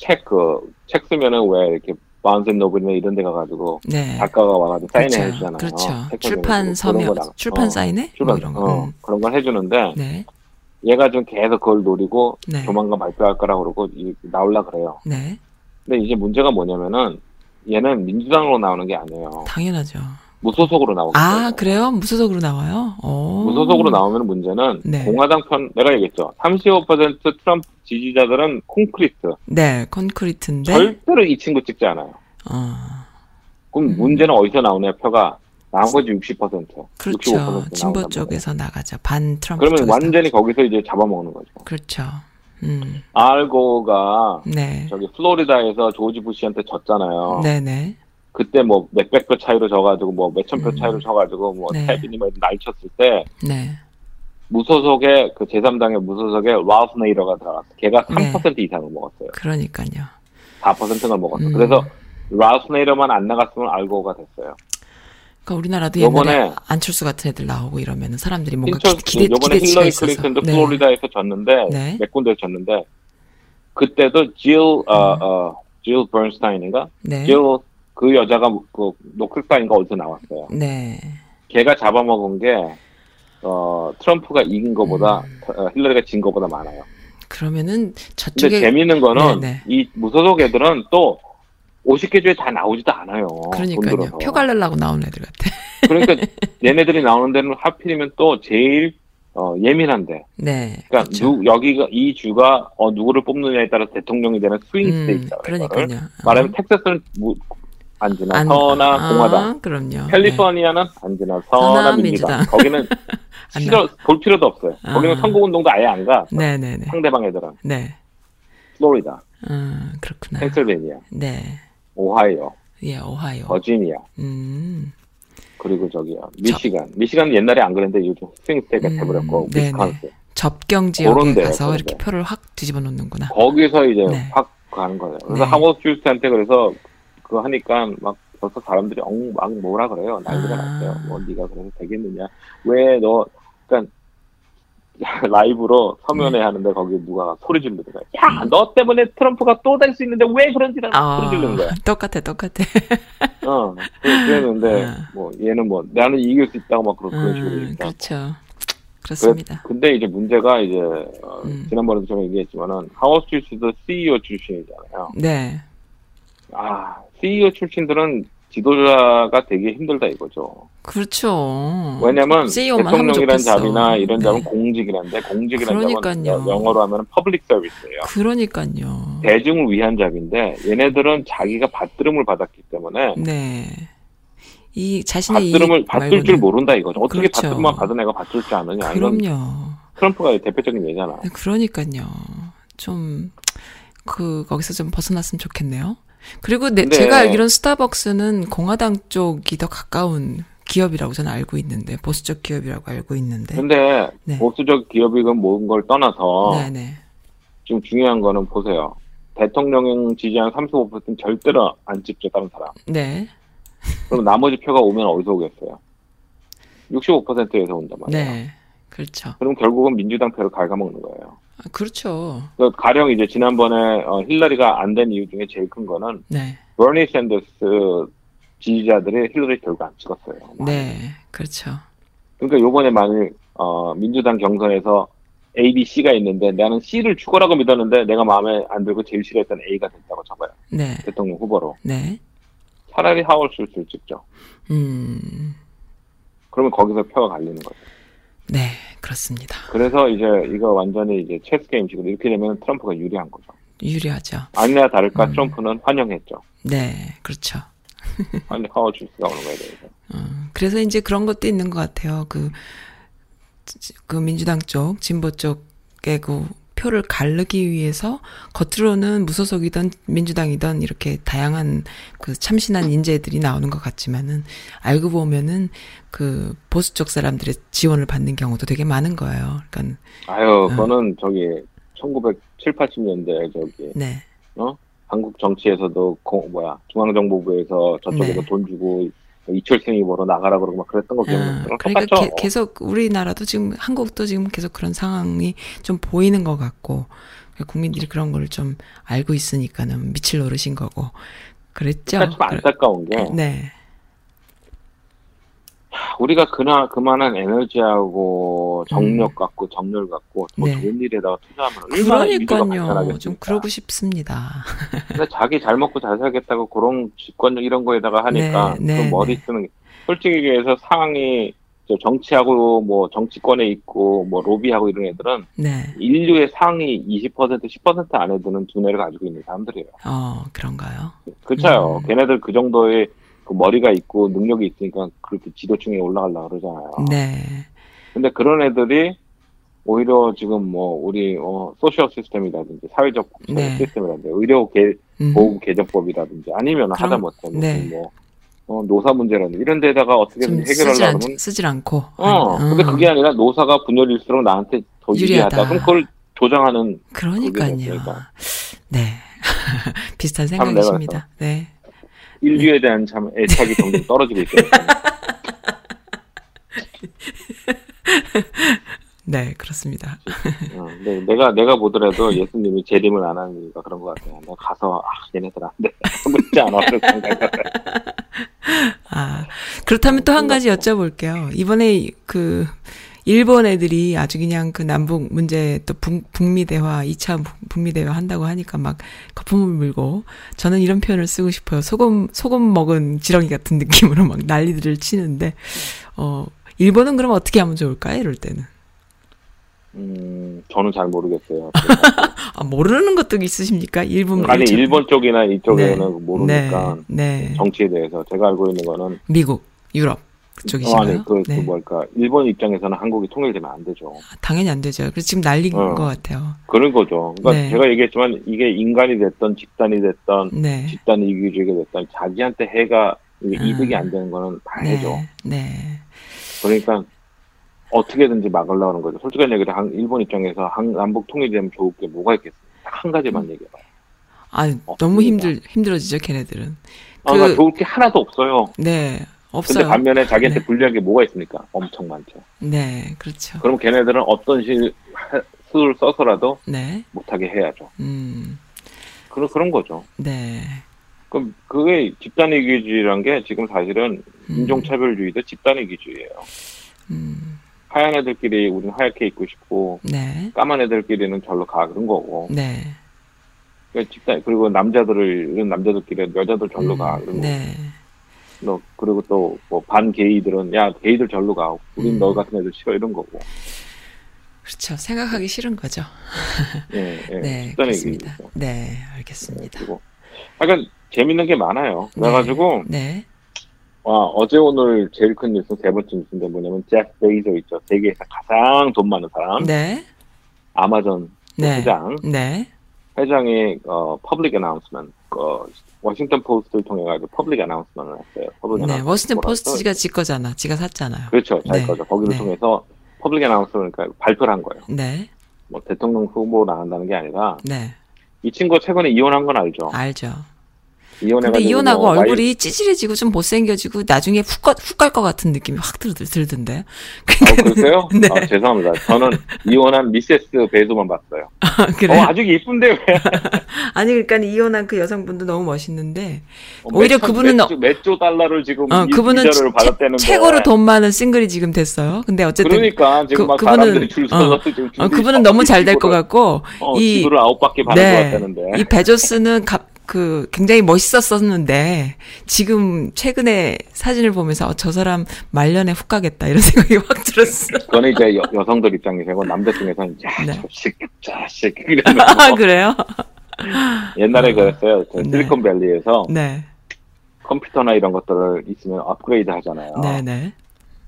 책, 그, 책 쓰면은 왜 이렇게 Barnes & Noble이나 이런 데 가가지고 네. 작가가 와가지고 사인해 그렇죠. 주잖아요. 그렇죠. 책 출판 서명, 출판 어, 사인회? 뭐 출판, 이런 거. 어, 음. 그런 걸 해주는데 네. 얘가 좀 계속 그걸 노리고 네. 조만간 발표할 거라고 그러고 이- 나올라 그래요. 네. 근데 이제 문제가 뭐냐면은 얘는 민주당으로 나오는 게 아니에요. 당연하죠. 무소속으로 나오고 아, 그래요? 무소속으로 나와요? 오. 무소속으로 나오면 문제는 네. 공화당 편 내가 얘기했죠. 35% 트럼프 지지자들은 콘크리트. 네, 콘크리트인데. 절대로 이 친구 찍지 않아요. 어. 그럼 음. 문제는 어디서 나오냐 표가 나머지 60%, 그렇죠. 65% 진보 쪽에서 나가죠. 반 트럼프 그러면 완전히 나가죠. 거기서 이제 잡아먹는 거죠. 그렇죠. 음. 알고가 네. 저기 플로리다에서 조지 부시한테 졌잖아요. 네, 네. 그때 뭐 몇백 표 차이로 져가지고 뭐 몇천 표 음. 차이로 져가지고 뭐 네. 태빈이 뭐 날쳤을 때 네. 무소속의 그 제3당의 무소속의 라우스 네이러가 들어갔어. 걔가 3% 이상을 먹었어요. 그러니까요. 4%를 먹었어. 음. 그래서 라우스 네이러만 안 나갔으면 알고가 됐어요. 그러니까 우리나라도 옛날에 안철수 같은 애들 나오고 이러면은 사람들이 뭔가 흰철, 기, 기대 요번에 힐러리 있어서. 클린턴도 네. 플로리다에서 졌는데 네. 몇 군데서 졌는데 그때도 질 어, 어, 질 버ን스타인인가? 네. 질 그 여자가 그 노클사인가 어디서 나왔어요. 네. 걔가 잡아먹은 게 어, 트럼프가 이긴 거보다 음. 어, 힐러리가 진 거보다 많아요. 그러면은 근데 저쪽에 재밌는 거는 네, 네. 이 무소속 애들은 또 50개 주에 다 나오지도 않아요. 돈 그러니까요. 표 갈려고 나온 애들 같아. 그러니까 얘네들이 나오는 데는 하필이면 또 제일 어, 예민한데. 네. 그러니까 그렇죠. 누, 여기가 이 주가 어, 누구를 뽑느냐에 따라 대통령이 되는 스윙 음, 스테이트다. 그러니까요. 어. 말하면 텍사스는 무, 안 지나 안- 서나 아, 공화당, 그럼요. 캘리포니아는 안 지나 서나 서나 민주당. 민주당. 거기는 안 싫어 볼 필요도 없어요. 아. 거기는 선거운동도 아예 안 가. 네, 네, 네. 상대방 애들은 네. 플로리다, 음, 그렇구나. 펜실베니아, 네. 오하이오, 예, 오하이오. 버지니아, 음. 그리고 저기요 미시간. 미시간은 옛날에 안 그랬는데 요즘 swing state가 음, 돼버렸고 네네. 위스콘신. 접경 지역에 가서 그런 이렇게 데. 표를 확 뒤집어 놓는구나. 거기서 이제 네. 확 가는 거예요. 그래서 네. 하워드 슐츠한테 그래서 그거 하니까 막 벌써 사람들이 엉, 막 뭐라 그래요. 난리가 아. 났어요. 뭐 네가 그래서 되겠느냐. 왜 너 그러니까 라이브로 서면회 네. 하는데 거기 누가 소리 지르는 거야. 야, 너 때문에 트럼프가 또 될 수 있는데 왜 그런지를 아, 소리 지르는 거야. 똑같아, 똑같아. 어, 그래- 그랬는데 아. 뭐 얘는 뭐 나는 이길 수 있다고 막 그런, 그런 식으로 음, 얘기했다. 그렇죠. 그렇습니다. 근데 이제 문제가 이제 어, 음. 지난번에도 제가 얘기했지만은 하워드 슈스도 CEO 출신이잖아요. 네. 아, CEO 출신들은 지도자가 되기 힘들다 이거죠. 그렇죠. 왜냐면 하면 대통령이란. job이나 이런 네. job은 공직이란데 공직이란 job은 그러니까요. 영어로 하면 public service예요. 그러니까요. 대중을 위한 job인데 얘네들은 자기가 받들음을 받았기 때문에 네. 이 자신의 받들음을 받들 줄. 모른다 이거죠. 어떻게 그렇죠. 받들음만 받은 애가 받들 줄 아느냐. 그럼요. 트럼프가 대표적인 예잖아. 네, 그러니까요. 좀, 그, 거기서 좀 벗어났으면 좋겠네요. 그리고 내, 근데- 제가 알기로는 스타벅스는 공화당 쪽이 더 가까운 기업이라고 저는 알고 있는데, 보수적 기업이라고 알고 있는데. 근데 네. 보수적 기업이건 뭔 걸 떠나서 네네. 지금 중요한 거는 보세요. 대통령 지지한 35%는 절대로 안 찍죠, 다른 사람. 네. 그럼 나머지 표가 오면 어디서 오겠어요? 65%에서 온단 말이에요. 네. 그렇죠. 그럼 결국은 민주당 표를 갉아먹는 거예요. 아, 그렇죠. 그 가령 이제 지난번에 어, 힐러리가 안 된 이유 중에 제일 큰 거는 네. 버니 샌더스 지지자들이 힐러리 결국 안 찍었어요. 네. 그렇죠. 그러니까 요번에 만일 어, 민주당 경선에서 A, B, C가 있는데 나는 C를 죽어라고 믿었는데 내가 마음에 안 들고 제일 싫어했던 A가 됐다고 쳐봐요. 네. 대통령 후보로. 네. 차라리 하월 술술 찍죠. 음. 그러면 거기서 표가 갈리는 거죠. 네, 그렇습니다. 그래서 이제 이거 완전히 이제 체스 게임식으로 이렇게 되면 트럼프가 유리한 거죠. 유리하죠. 아니나 다를까 음. 트럼프는 환영했죠. 네, 그렇죠. 하워줄 수가 오는 거에 대해서. 어, 그래서 이제 그런 것도 있는 것 같아요. 그, 그 민주당 쪽, 진보 쪽의 그 표를 가르기 위해서 겉으로는 무소속이던 민주당이던 이렇게 다양한 그 참신한 인재들이 나오는 것 같지만은 알고 보면은 그 보수 쪽 사람들의 지원을 받는 경우도 되게 많은 거예요. 그러니까 아유, 음. 그거는 저기 1970, 80년대 저기 네, 한국 정치에서도 고- 뭐야 중앙정보부에서 저쪽에서 네. 돈 주고 이철승이 뭐로 나가라 그러고 막 그랬던 거 어, 기억나요? 그러니까 똑같죠? 게- 계속 우리나라도 지금 한국도 지금 계속 그런 상황이 좀 보이는 것 같고 국민들이 그런 걸 좀 알고 있으니까는 미칠 노릇인 거고 그랬죠. 그러니까 좀 안타까운 게 네, 우리가 그나 그만한 에너지하고 정력 갖고 정열 갖고 더 네. 좋은 일에다가 투자하면 얼마나 그러니까요. 좀 그러고 싶습니다. 근데 자기 잘 먹고 잘 살겠다고 그런 집권적 이런 거에다가 하니까 네, 네, 그 머리 네. 쓰는 게 솔직히 얘기해서 상황이 저 정치하고 뭐 정치권에 있고 뭐 로비하고 이런 애들은 네, 인류의 상위 20% 10% 안에 드는 두뇌를 가지고 있는 사람들이에요. 어 그런가요? 그렇죠. 음. 걔네들 그 정도의 그 머리가 있고 능력이 있으니까 그렇게 지도층에 올라가려고 그러잖아요. 네, 근데 그런 애들이 오히려 지금 뭐 우리 어 social system이라든지 사회적 네. 시스템이라든지 의료 개, 음, 보험 개정법이라든지 아니면 그럼- 하다못해 뭐, 네. 뭐 어, 노사 문제라든지 이런 데다가 좀 어떻게든 해결하려고 않, 하면 쓰질 않고. 어 아, 근데 어. 그게 아니라 노사가 분열일수록 나한테 더 유리하다. 유리하다. 그럼 그걸 조장하는 그러니까요. 그게 됐으니까. 네, 비슷한 생각이십니다. 네. 인류에 대한 참 애착이 점점 떨어지고 있어요. 네, 그렇습니다. 어, 근데 내가 내가 보더라도 예수님이 재림을 안 하는 이유가 그런 것 같아요. 내가 가서 아 얘네들 안 돼. 묻지 생각을. 아, 그렇다면 또 한 가지 여쭤볼게요. 이번에 그, 일본 애들이 아주 그냥 그 남북 문제 또 북, 북미 대화, 2차 북- 북미 대화 한다고 하니까 막 거품을 물고 저는 이런 표현을 쓰고 싶어요. 소금, 소금 먹은 지렁이 같은 느낌으로 막 난리들을 치는데, 어, 일본은 그럼 어떻게 하면 좋을까요? 이럴 때는. 음, 저는 잘 모르겠어요. 아, 모르는 것도 있으십니까? 일본 아니 저- 일본 쪽이나 이쪽에는 네. 모르니까 네, 네. 정치에 대해서 제가 알고 있는 거는 미국, 유럽 어, 그쪽이신가요? 아니 그, 그 네. 뭘까 일본 입장에서는 한국이 통일되면 안 되죠. 당연히 안 되죠. 그래서 지금 난리인 어. 것 같아요. 그런 거죠. 그러니까 네. 제가 얘기했지만 이게 인간이 됐던 집단이 됐던 네. 집단 이기주의가 됐던 자기한테 해가 아. 이득이 안 되는 거는 봐야죠. 네. 네. 그러니까 어떻게든지 막으려고 하는 거죠. 솔직한 얘기를 한, 일본 입장에서 한, 남북 통일되면 좋을 게 뭐가 있겠습니까? 딱한 가지만 음. 얘기해봐요. 아. 너무 힘들 힘들어지죠, 걔네들은. 아, 그- 그러니까 좋을 게 하나도 없어요. 네. 근데 없어요. 반면에 자기한테 네. 불리한 게 뭐가 있습니까? 엄청 많죠. 네, 그렇죠. 그럼 걔네들은 어떤 시, 하- 수를 써서라도 네. 못하게 해야죠. 음. 그런, 그런 거죠. 네. 그럼 그게 집단이기주의란 게 지금 사실은 음. 인종차별주의도 집단이기주의예요. 음. 하얀 애들끼리 우리는 하얗게 입고 싶고 네. 까만 애들끼리는 절로 가 그런 거고 네. 그러니까 집단 그리고 남자들은 남자들끼리 여자들 절로 가 음, 그런 거 네. 너 그리고 또 뭐 반 게이들은 야 게이들 절로 가 우린 음. 너 같은 애들 싫어 이런 거고 그렇죠. 생각하기 싫은 거죠. 예, 예. 네, 집단의 그렇습니다. 얘기죠. 네, 알겠습니다. 그리고 약간 재밌는 게 많아요 그래가지고 네. 와, 어제 오늘 제일 큰 뉴스 세 번째 뉴스인데 뭐냐면 제프 베이저 있죠 세계에서 가장 돈 많은 사람 네. 아마존 네. 회장 네. 회장이 어 public announcement 어, 워싱턴 포스트를 통해 가지고 public announcement를 했어요. public 네. 워싱턴 포스트가 지 거잖아. 지가 샀잖아요. 그렇죠. 잘 네. 거죠. 거기를 네. 통해서 public announcement 그러니까 발표를 한 거예요. 네. 뭐 대통령 후보 나간다는 게 아니라 네. 이 친구가 최근에 이혼한 건 알죠. 알죠. 이혼해가지고 근데 이혼하고 뭐 와이- 얼굴이 찌질해지고 좀 못생겨지고 나중에 훅 갈 것 같은 느낌이 확 들, 들던데. 어, 그러세요? 네. 아, 죄송합니다. 저는 이혼한 미세스 배수만 봤어요. 그래. 어, 아주 이쁜데 왜? 아니 그러니까 이혼한 그 여성분도 너무 멋있는데 어, 오히려 몇 천- 그분은 몇, 조- 몇 조 달러를 지금 어 이 그분은 받았다는데 최고로 돈 많은 싱글이 지금 됐어요. 근데 어쨌든 그러니까 지금 그- 줄 서서 지금 어, 그분은 너무 잘 될 것 같고 어, 이- 지구를 아홉 바퀴 것 네. 같다는데 이 베조스는 갑, 그 굉장히 멋있었었는데 지금 최근에 사진을 보면서 어, 저 사람 말년에 훅 가겠다 이런 생각이 확 들었어. 그거는 이제 여, 여성들 입장이고 남자 중에서는 야, 네. 자식, 자식 이러는 아 거. 그래요? 옛날에 그랬어요. 저 네. 실리콘밸리에서 네, 컴퓨터나 이런 것들을 있으면 업그레이드 하잖아요. 네, 네.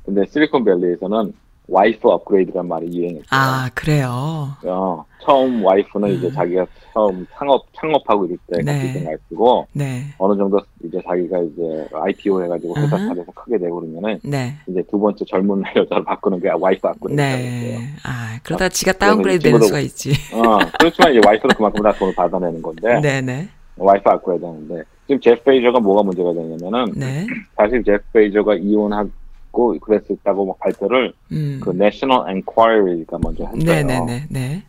근데 실리콘밸리에서는 와이프 업그레이드란 말이 유행했어요. 아 그래요. 어, 처음 와이프는 이제 음. 자기가 처음 창업 창업하고 이럴 때 네. 같이 와이프고 네, 어느 정도 이제 자기가 이제 IPO 해가지고 회사 으흠. 차려서 크게 되고 그러면은 네, 이제 두 번째 젊은 여자로 바꾸는 게 와이프 했어요. 네. 아 그러다 지가 downgrade 되는 수가 있지. 어, 그렇지만 이제 와이프는 그만큼 다 돈을 받아내는 건데 네, 네, 와이프 업그레이드 하는데 지금 제프 베이저가 뭐가 문제가 되냐면은 네. 사실 제프 베이저가 이혼하고 그랬었다고 막 발표를 음. 그 National Enquirer가 먼저 했어요. 네, 네, 네, 네.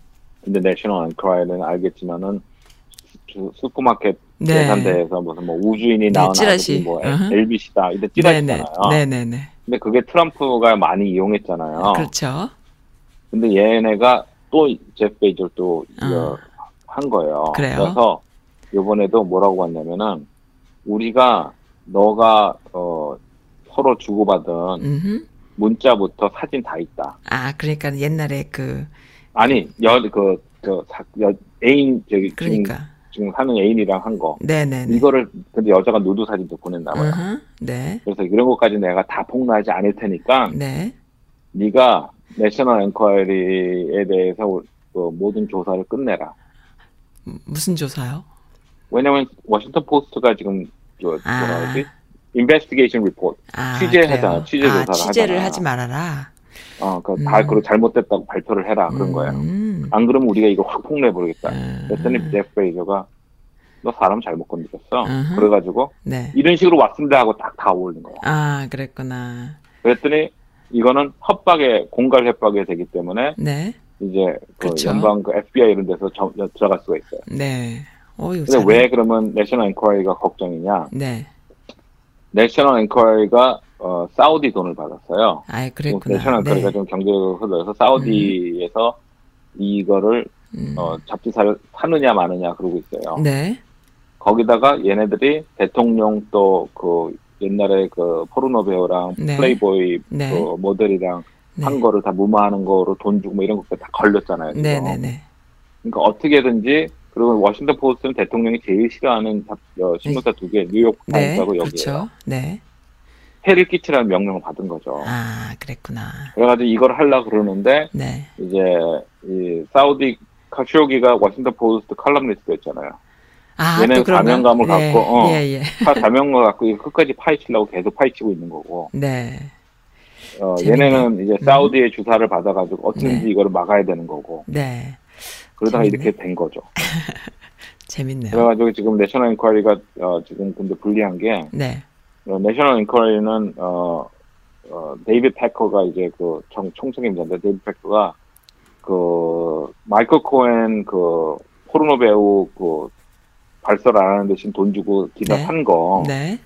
근데 National Enquiry는 알겠지만은 수- 슈퍼마켓 네. 계산대에서 무슨 뭐 우주인이 네, 나온 찌라시. 뭐 어허. LBC다 이런 네, 찌라시잖아요. 네, 네, 네. 근데 그게 트럼프가 많이 이용했잖아요. 그렇죠. 근데 얘네가 또 제프 베이저를 또 이거 어. 한 거예요. 그래요? 그래서 이번에도 뭐라고 했냐면은 우리가 너가 어 서로 주고받은 음. 문자부터 사진 다 있다. 아 그러니까 옛날에 그 아니 여그저 애인 저기 지금, 그러니까 지금 하는 애인이랑 한 거. 네, 네, 네. 이거를 근데 여자가 누드 사진도 보냈나 봐요. 으흠. 네, 그래서 이런 것까지 내가 다 폭로하지 않을 테니까 네. 네가 National Enquirer에 대해서 그 모든 조사를 끝내라. 음, 무슨 조사요? 왜냐면 워싱턴 포스트가 지금 저 아. 뭐라 그러지? investigation report. 아, 취재하잖아. 취재 아, 조사를 취재를 하잖아. 하지 말아라. 어, 그 음. 다 그걸 잘못됐다고 발표를 해라 그런 거예요. 음. 안 그러면 우리가 이거 확 폭로해 버리겠다. 음. 그랬더니 제프 베이저가 너 사람 잘못 건드렸어. 음흠. 그래가지고 네. 이런 식으로 왔습니다 하고 딱 다 올린 거야. 아, 그랬구나. 그랬더니 이거는 협박에 공갈 협박이 되기 때문에 네, 이제 그 그쵸. 연방 그 FBI 이런 데서 저- 저- 들어갈 수가 있어요. 네. 어유. 근데 왜 그러면 National Enquirer가 걱정이냐? 네. National Enquirer가 어, 사우디 돈을 받았어요. 아, 그랬구나. Enquirer가 네. 좀 경제가 흘러서 사우디에서 이거를 음. 어, 잡지사를 사느냐 마느냐 그러고 있어요. 네. 거기다가 얘네들이 대통령 또 그 옛날에 그 포르노 배우랑 네. 플레이보이 네. 그 모델이랑 네. 한 거를 다 무마하는 거로 돈 주고 뭐 이런 것들 다 걸렸잖아요. 지금. 네, 네, 네. 그러니까 어떻게든지 그리고 워싱턴 포스트는 대통령이 제일 싫어하는 잡- 어, 신문사 두 개, 뉴욕 네. 타임스하고 여기에요. 그렇죠. 네. 해를 끼치라는 명령을 받은 거죠. 아, 그랬구나. 그래가지고 이걸 하려고 그러는데 네. 이제 이 사우디 카쇼기가 워싱턴 포스트 칼럼니스트였잖아요. 아, 얘는? 사명감을 네. 갖고, 어. 예, 예. 다 사명을 갖고 끝까지 파헤치려고 계속 파헤치고 있는 거고. 네. 어, 재밌네. 얘네는 이제 사우디의 주사를 받아가지고 어떻게든지 네. 이거를 막아야 되는 거고. 네. 그러다가 재밌네. 이렇게 된 거죠. 재밌네요. 그래가지고 지금 National Enquirer가 어, 지금 근데 불리한 게 네. 어, National Enquirer는 어, 어, 데이비드 패커가 이제 그 총, 총책임자인데 데이비드 패커가 그 마이클 코엔 그 포르노 배우 그 발설 안 하는 대신 돈 주고 기사 네. 산 거. 네.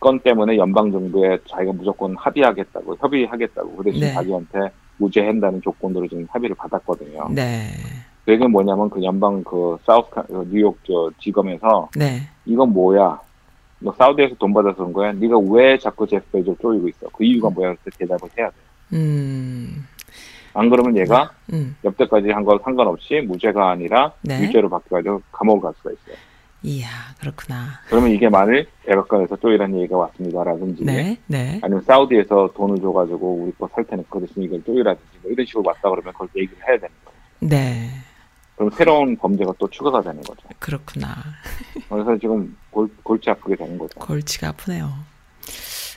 건 때문에 연방 정부에 자기가 무조건 합의하겠다고 협의하겠다고 그 대신 네. 자기한테 무죄한다는 조건으로 지금 합의를 받았거든요. 네. 그게 뭐냐면 그 연방 그 사우스 카- 그 뉴욕 저 지검에서 네. 이건 뭐야? 너 사우디에서 돈 받아서 그런 거야? 네가 왜 자꾸 제프 베이저를 쪼이고 있어? 그 이유가 뭐야? 그래서 대답을 해야 돼. 음. 안 그러면 얘가 음. 여태까지 한거 상관없이 무죄가 아니라 네. 유죄로 바뀌어가지고 감옥을 갈 수가 있어요. 이야, 그렇구나. 그러면 이게 만일 백악관에서 쪼이라는 얘기가 왔습니다라든지 네. 네. 아니면 사우디에서 돈을 줘가지고 우리 거 살 테니까 그 대신 이걸 쪼이라든지 뭐 이런 식으로 왔다 그러면 그걸 얘기를 해야 되는 거예요. 네. 그럼 새로운 범죄가 또 추가가 되는 거죠. 그렇구나. 그래서 지금 골, 골치 아프게 되는 거죠. 골치가 아프네요.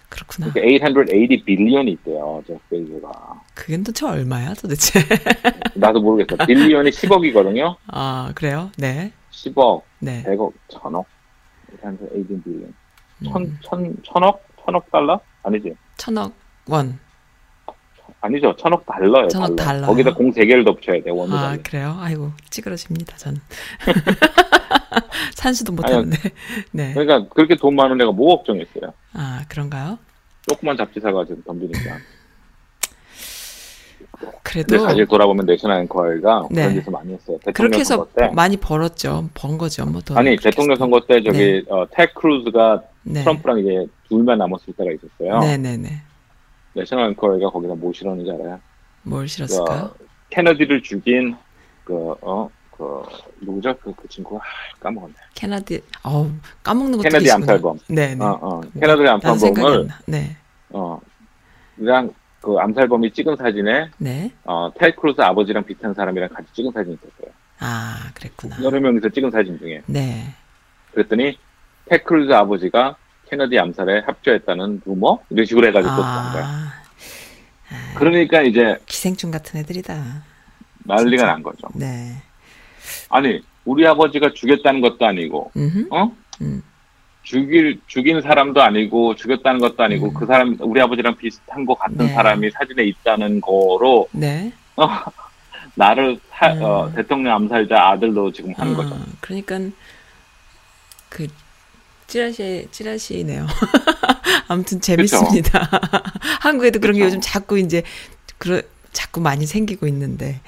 그렇구나. 그러니까 880 billion이 있대요, 제프 베이저가. 그게 도대체 얼마야, 도대체? 나도 모르겠어. billion이 10억이거든요. 아, 그래요? 네. 10억, 네. 100억, 1000억. 880 billion. 천, 음, 천, 천억? 천억 달러? 아니지. 천억 원. 아니죠. 천억 달러예요. 천억 달러. 달러요? 거기다 공 세 개를 더 쳐야 돼, 원도 아, 달러. 그래요? 아이고, 찌그러집니다, 저는. 산수도. 못하는데. 네. 그러니까 그렇게 돈 많은 애가 뭐 걱정했어요. 아, 그런가요? 조그만 잡지 사가 지금 덤비니까. 그래도 사실 돌아보면 내셔널 앵커가 네. 그런 짓을 많이 했어요. 그렇게 해서 선거 때. 많이 벌었죠. 번 거죠. 뭐 돈. 아니 대통령. 선거 때 저기 어, 테드 크루즈가 네. 트럼프랑 이제 둘만 남았을 때가 있었어요. 네네네. 내셔널 앵커가 거기다 뭐 실었는지 알아요? 뭘 실었을까요? 어, 케네디를 죽인 그 어, 그 누구죠? 그, 그 친구 아, 까먹었네. 케네디. 어우 까먹는 것도 계시구나. 암살범. 네 네. 어, 어. 나도 생각이 안 암살범을 나. 네. 어, 그냥 그 암살범이 찍은 사진에 네. 어, 테드 크루즈 아버지랑 비슷한 사람이랑 같이 찍은 사진이 있었어요. 아 그랬구나. 여러 명이서 찍은 사진 중에. 네. 그랬더니 테드 크루즈 아버지가 케네디 암살에 협조했다는 루머 이런 식으로 해가지고 또 나온 거야. 아 그러니까 이제 기생충 같은 애들이다. 난리가 진짜. 난 거죠. 네. 아니 우리 아버지가 죽였다는 것도 아니고, 음. 어? 음. 죽일 죽인 사람도 아니고 죽였다는 것도 아니고 음. 그 사람 우리 아버지랑 비슷한 것 같은 네. 사람이 사진에 있다는 거로 네. 어, 나를 사- 음. 어, 대통령 암살자 아들로 지금 하는 어, 거죠. 그러니까 그 찌라시 찌라시네요. 아무튼 재밌습니다. 한국에도 그런 게 그쵸. 요즘 자꾸 이제 그러, 자꾸 많이 생기고 있는데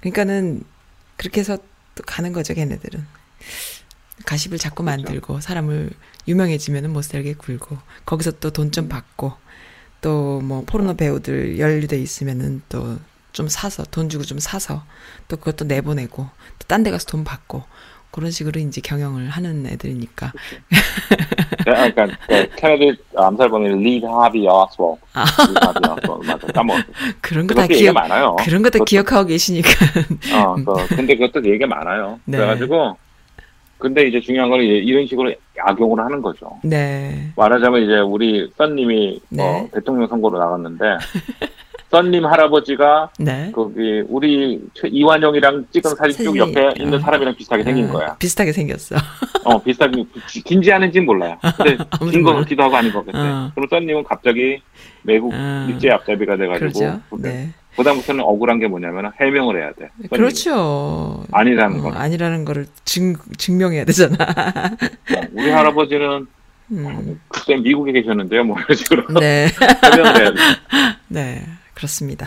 그러니까는 그렇게 해서 또 가는 거죠, 걔네들은. 가십을 자꾸. 만들고 사람을 유명해지면은 못 살게 굴고 거기서 또 돈 좀 받고 또 뭐 포르노 배우들 연루돼 있으면은 또 좀 사서 돈 주고 좀 사서 또 그것도 내보내고 또 딴 데 가서 돈 받고 그런 식으로 이제 경영을 하는 애들이니까 네, 그러니까 그 케네디 암살범이 리 하비. 아. 어스월 맞아 까먹었어. 그런 거 다 기억 많아요. 그런 거 다 기억하고 계시니까 어, 그, 근데 그것도 얘기가 많아요. 네. 그래가지고 근데 이제 중요한 건 이제 이런 식으로 악용을 하는 거죠. 네 말하자면 이제 우리 썬님이 네. 어, 대통령 선거로 나갔는데 썬님 할아버지가 네. 거기 우리 최- 이완용이랑 찍은 사진 쭉 옆에 있는 어. 사람이랑 비슷하게 생긴 어, 거야. 비슷하게 생겼어. 어 비슷하게 긴지 아닌지는 몰라요. 근데 긴 거. 같기도 하고 아닌 것 같아. 어. 그럼 썬님은 갑자기 외국 어. 일제 앞잡이가 돼가지고. 그게 네. 그다음부터는 억울한 게 뭐냐면 해명을 해야 돼. 썬님이. 그렇죠. 아니라는 어, 거. 아니라는 거를 증 증명해야 되잖아. 어, 우리 할아버지는 음. 그때 미국에 계셨는데요, 뭐 이런 식으로 네. 해명을 해야 돼. 네. 그렇습니다.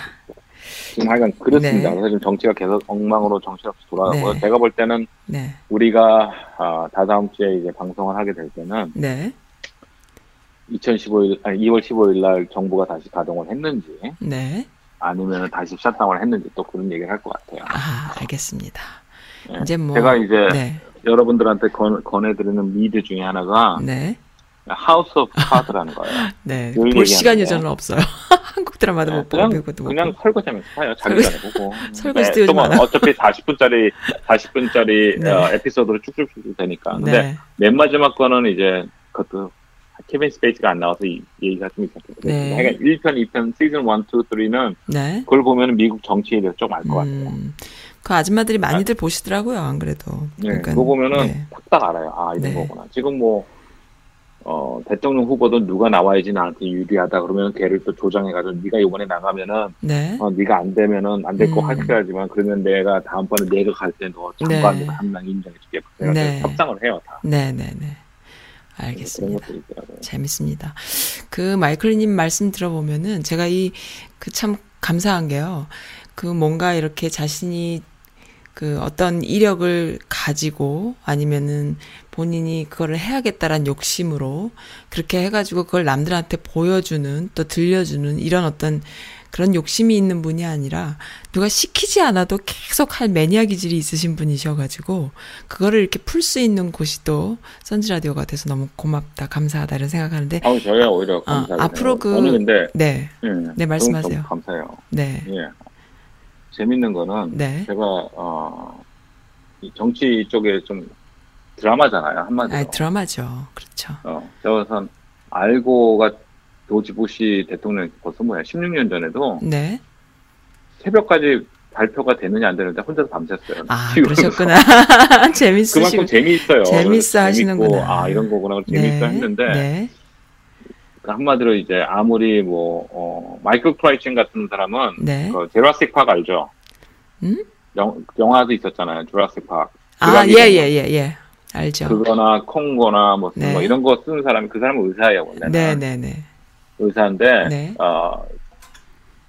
지금 하여간 그렇습니다. 네. 그래서 지금 정치가 계속 엉망으로 정신없이 돌아가고 네. 제가 볼 때는 네. 우리가 아, 다다음 주에 이제 방송을 하게 될 때는 네. 2015일 아니 2월 15일 날 정부가 다시 가동을 했는지 네. 아니면 다시 샷다운을 했는지 또 그런 얘기를 할 것 같아요. 아, 알겠습니다. 예. 이제 뭐 제가 이제 네. 여러분들한테 권, 권해드리는 미드 중에 하나가 네. House of Card라는 거예요. 네. 늘볼 시간이 얘기하는데. 저는 없어요. 한국 드라마도 못 보고 못 그냥. 설거지하면서 사요. 자기 전에 보고. 설거지도 네, 요즘 또 안. 어차피 40분짜리 40분짜리 네. 어, 에피소드로 쭉쭉쭉 되니까. 근데 네. 맨 마지막 거는 이제 그것도 케빈 스페이스가 안 나와서 이 얘기가 좀 있었거든요. 네. 하여간 1편, 2편, 시즌 1, 2, 3는 네. 그걸 보면 미국 정치에 대해서 좀 알것 같아요. 음, 그 아줌마들이 많이들 보시더라고요, 안 그래도. 네, 그러니까, 그거 보면은 네. 탁탁 알아요. 아, 이런 네. 거구나. 지금 뭐, 어, 대통령 후보도 누가 나와야지 나한테 유리하다 그러면 걔를 또 조장해가지고 네가 이번에 나가면은 네. 어, 네가 안 되면은 안 될거 음. 확실하지만 그러면 내가 다음번에 내가 갈 때너 장관으로 네. 한명 인정해줄게. 그래서 네. 협상을 해요 다. 네, 네, 네. 알겠습니다. 재밌습니다. 그 마이클님 말씀 들어보면은 제가 이 그 참 감사한 게요. 그 뭔가 이렇게 자신이 그 어떤 이력을 가지고 아니면은 본인이 그거를 해야겠다란 욕심으로 그렇게 해가지고 그걸 남들한테 보여주는 또 들려주는 이런 어떤 그런 욕심이 있는 분이 아니라 누가 시키지 않아도 계속 할 매니아 기질이 있으신 분이셔가지고 그거를 이렇게 풀 수 있는 곳이 또 선지 라디오가 돼서 너무 고맙다 감사하다 이런 생각하는데 아우 저야 오히려 감사해요. 앞으로 그- 근데 네, 예, 네, 말씀하세요. 감사해요. 네, 예. 재밌는 거는 네. 제가 어, 이 정치 쪽에 좀 드라마잖아요 한마디로. 아 드라마죠, 그렇죠. 어, 저선 알고가 조지 부시 대통령 벌써 뭐야 16년 전에도 네, 새벽까지 발표가 되느냐 안 되느냐 혼자서 밤샜어요. 아. 그러셨구나. 재밌으시고, 그만큼 재미있어요. 재밌어 하시는구나. 아 이런 거구나 재밌어 했는데 네, 그 한마디로 이제 아무리 뭐 어, 마이클 크라이친 같은 사람은 네. 그 제라식 팍 알죠? 음? 영, 영화도 있었잖아요. 주라식 팍. 아, 예, 이런 예, 예, 예. 알죠. 그거나 콩고나 뭐, 네. 뭐 이런 거 쓰는 사람이 그 사람은 의사예요 원래는 네, 네, 네. 의사인데 네. 어,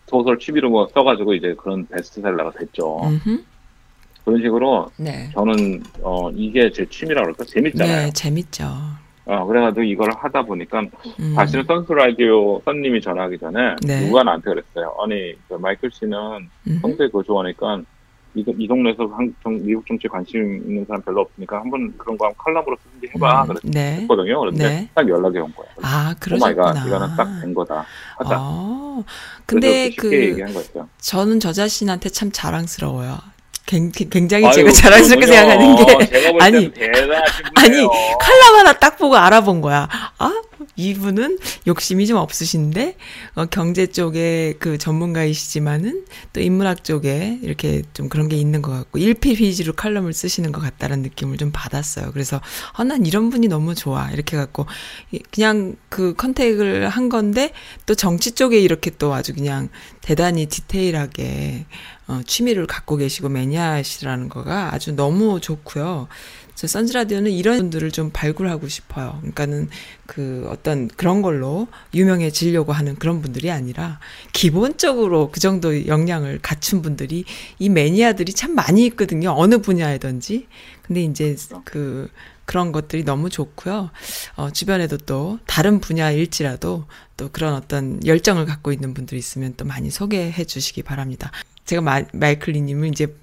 소설 취미로 뭐 써가지고 이제 그런 베스트셀러가 됐죠. 음흠. 그런 식으로 네. 저는 어 이게 제 취미라 그럴까 재밌잖아요. 네, 재밌죠. 어 그래가지고 이걸 하다 보니까 음. 사실은 선스 라디오 선님이 전화하기 전에 네. 누가 나한테 그랬어요. 아니 그 마이클 씨는. 평소에 그거 좋아하니까 이, 동- 이 동네에서 한, 정, 미국 정치에 관심 있는 사람 별로 없으니까 한번 그런 거 한번 칼럼으로 쓰든지 해봐. 음, 그랬, 네. 했거든요. 그런데 네. 딱 연락이 온 거예요. 아, oh my God 그러셨구나. 이거는 딱 된 거다. 하자. 어, 근데 그. 저는 저 자신한테 참 자랑스러워요. 굉- 굉장히 아유, 제가 자랑스럽게 그렇군요. 생각하는 게 아니, 아니. 칼럼 하나 딱 보고 알아본 거야. 아 이분은 욕심이 좀 없으신데 어, 경제 쪽에 그 전문가이시지만은 또 인문학 쪽에 이렇게 좀 그런 게 있는 것 같고 일필휘지로 칼럼을 쓰시는 것 같다는 느낌을 좀 받았어요. 그래서 아, 난 이런 분이 너무 좋아 이렇게 갖고 이- 그냥 그 컨택을 한 건데 또 정치 쪽에 이렇게 또 아주 그냥 대단히 디테일하게 어, 취미를 갖고 계시고 매니아시라는 거가 아주 너무 좋고요. 저 선즈 라디오는 이런 분들을 좀 발굴하고 싶어요. 그러니까는 그 어떤 그런 걸로 유명해지려고 하는 그런 분들이 아니라 기본적으로 그 정도 역량을 갖춘 분들이 이 매니아들이 참 많이 있거든요. 어느 분야에든지. 근데 이제 그 그런 것들이 너무 좋고요. 어, 주변에도 또 다른 분야일지라도 또 그런 어떤 열정을 갖고 있는 분들이 있으면 또 많이 소개해 주시기 바랍니다. 제가 마, 마이클리님을 이제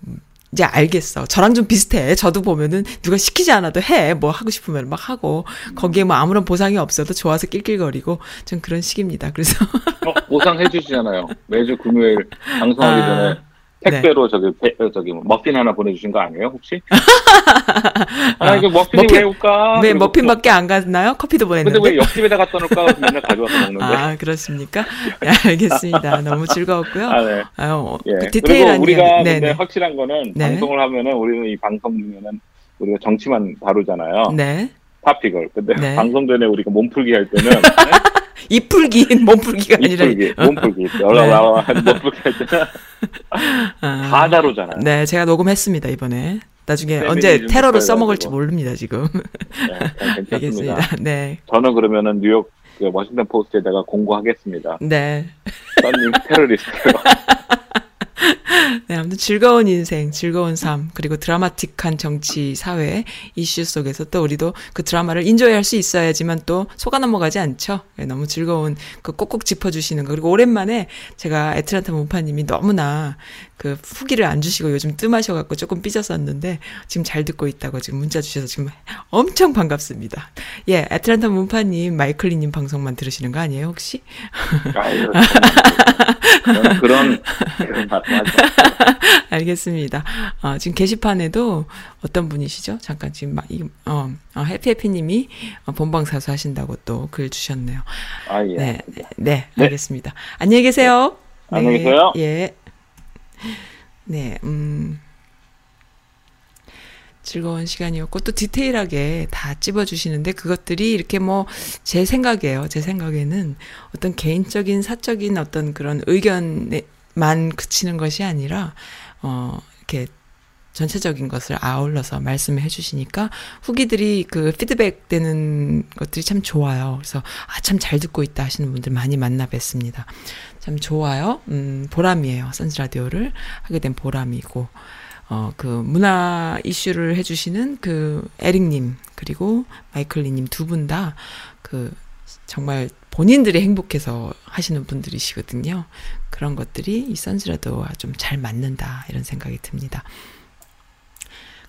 이제 알겠어. 저랑 좀 비슷해. 저도 보면은 누가 시키지 않아도 해. 뭐 하고 싶으면 막 하고 거기에 뭐 아무런 보상이 없어도 좋아서 낄낄거리고 좀 그런 식입니다. 그래서 어, 보상 해 주시잖아요. 매주 금요일 방송하기 아, 전에 택배로 저기 배- 어, 저기 뭐 머핀 하나 보내주신 거 아니에요 혹시? 아 이거 머핀이 머핀- 왜 올까? 왜 그리고 머핀밖에 안 갔나요? 커피도 근데 보냈는데. 왜 옆집에다 갖다 놓을까? 맨날 가져와서 먹는데. 아 그렇습니까? 네, 알겠습니다. 너무 즐거웠고요. 아, 네. 아유, 어, 예. 그 그리고 디테일한 우리가 이야기. 근데 네, 확실한 거는 네. 방송을 하면은 우리는 이 방송 중에는 우리가 정치만 다루잖아요. 네. topic을. 근데 네. 방송 전에 우리가 몸풀기 할 때는 이풀기 몸풀기가 아니라 몸풀기, 몸풀기, 여러 네. 나와 몸풀기 아, 다 다루잖아요. 네, 제가 녹음했습니다 이번에. 나중에 페미니즘 언제 테러로 써먹을지. 모릅니다 지금. 네, 괜찮습니다. 알겠습니다. 네, 저는 그러면은 뉴욕 그 워싱턴 포스트에다가 공고하겠습니다. 네, 써님 테러리스트요. 네. 아무튼 즐거운 인생, 즐거운 삶, 그리고 드라마틱한 정치, 사회 이슈 속에서 또 우리도 그 드라마를 인조해할 수 있어야지만 또 속아 넘어가지 않죠. 네, 너무 즐거운 그 꼭꼭 짚어주시는 거 그리고 오랜만에 제가 애틀란타 문파님이 너무나 그 후기를 안 주시고 요즘 뜸하셔갖고 조금 삐졌었는데 지금 잘 듣고 있다고 지금 문자 주셔서 지금 엄청 반갑습니다. 예, 애틀란타 문파님, 마이클리님 방송만 들으시는 거 아니에요 혹시? 아유, 저는 그런 그런 말씀하지 알겠습니다. 어, 지금 게시판에도 어떤 분이시죠? 잠깐 지금 막, 이, 어, 어, 해피해피님이 어, 본방 사수 하신다고 또 글 주셨네요. 아 예. 네, 네, 네, 알겠습니다. 안녕히 계세요. 네, 안녕히 계세요. 예. 네, 음. 즐거운 시간이었고 또 디테일하게 다 찝어 주시는데 그것들이 이렇게 뭐 제 생각이에요. 제 생각에는 어떤 개인적인 사적인 어떤 그런 의견에만 그치는 것이 아니라 어 이렇게 전체적인 것을 아울러서 말씀해 주시니까 후기들이 그 피드백 되는 것들이 참 좋아요. 그래서 아, 참 잘 듣고 있다 하시는 분들 많이 만나 뵙습니다. 참 좋아요. 음, 보람이에요. 선즈라디오를 하게 된 보람이고, 어, 그 문화 이슈를 해주시는 그 에릭님, 그리고 마이클리님 두 분 다 그 정말 본인들이 행복해서 하시는 분들이시거든요. 그런 것들이 이 선즈라디오와 좀 잘 맞는다. 이런 생각이 듭니다.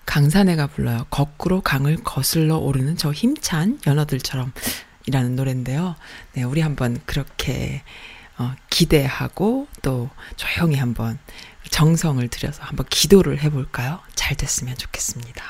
강산해가 불러요. 거꾸로 강을 거슬러 오르는 저 힘찬 연어들처럼 이라는 노래인데요. 네, 우리 한번 그렇게 어, 기대하고 또 조용히 한번 정성을 들여서 한번 기도를 해볼까요? 잘 됐으면 좋겠습니다.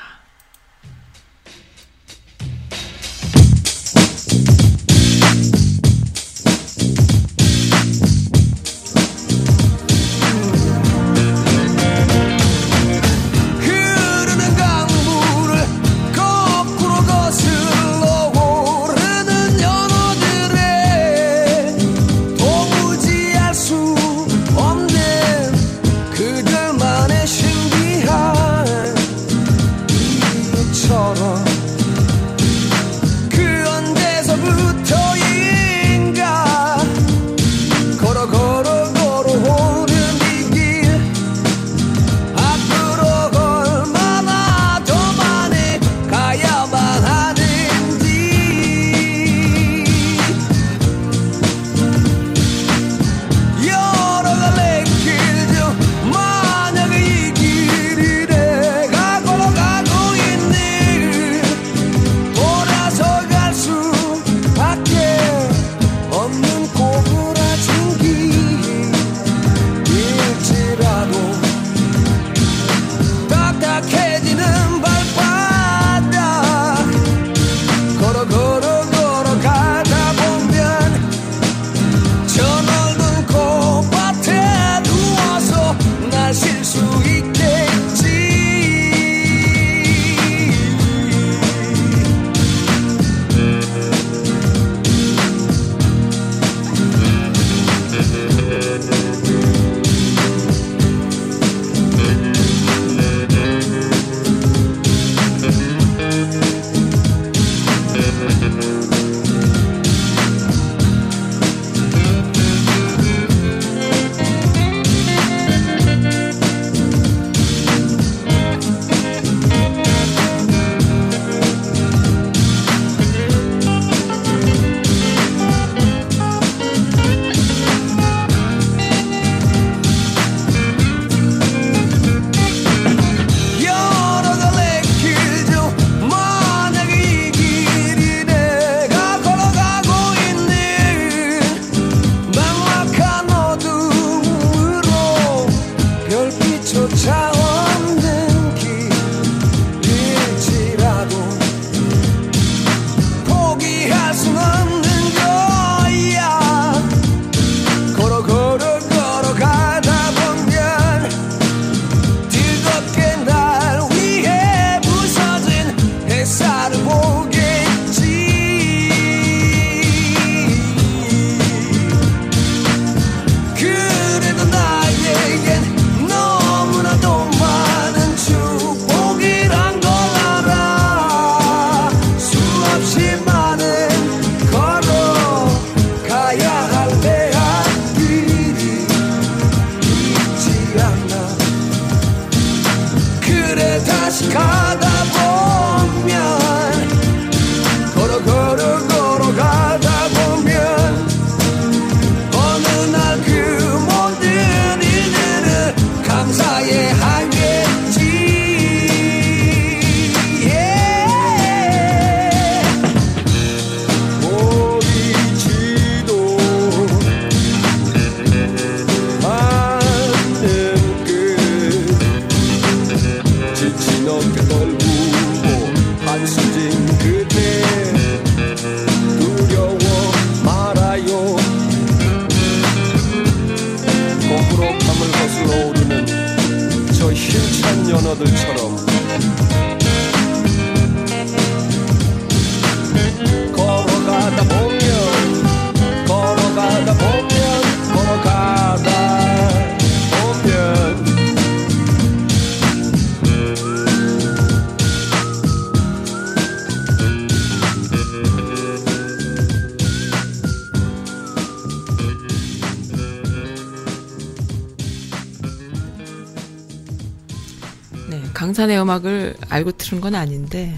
음악을 알고 들은 건 아닌데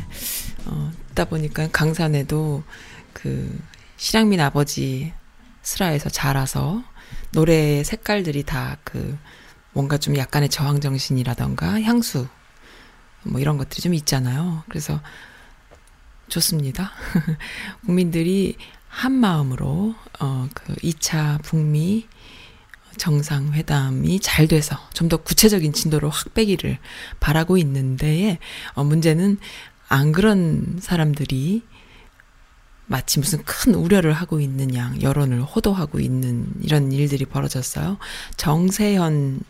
어, 듣다 보니까 강산에도 그 실향민 아버지 슬하에서 자라서 노래의 색깔들이 다 그 뭔가 좀 약간의 저항 정신이라던가 향수 뭐 이런 것들이 좀 있잖아요. 그래서 좋습니다. 국민들이 한 마음으로 어그 2차 북미 정상회담이 잘 돼서 좀 더 구체적인 진도로 확 빼기를 바라고 있는데 어, 문제는 안 그런 사람들이 마치 무슨 큰 우려를 하고 있는 양 여론을 호도하고 있는 이런 일들이 벌어졌어요. 정세현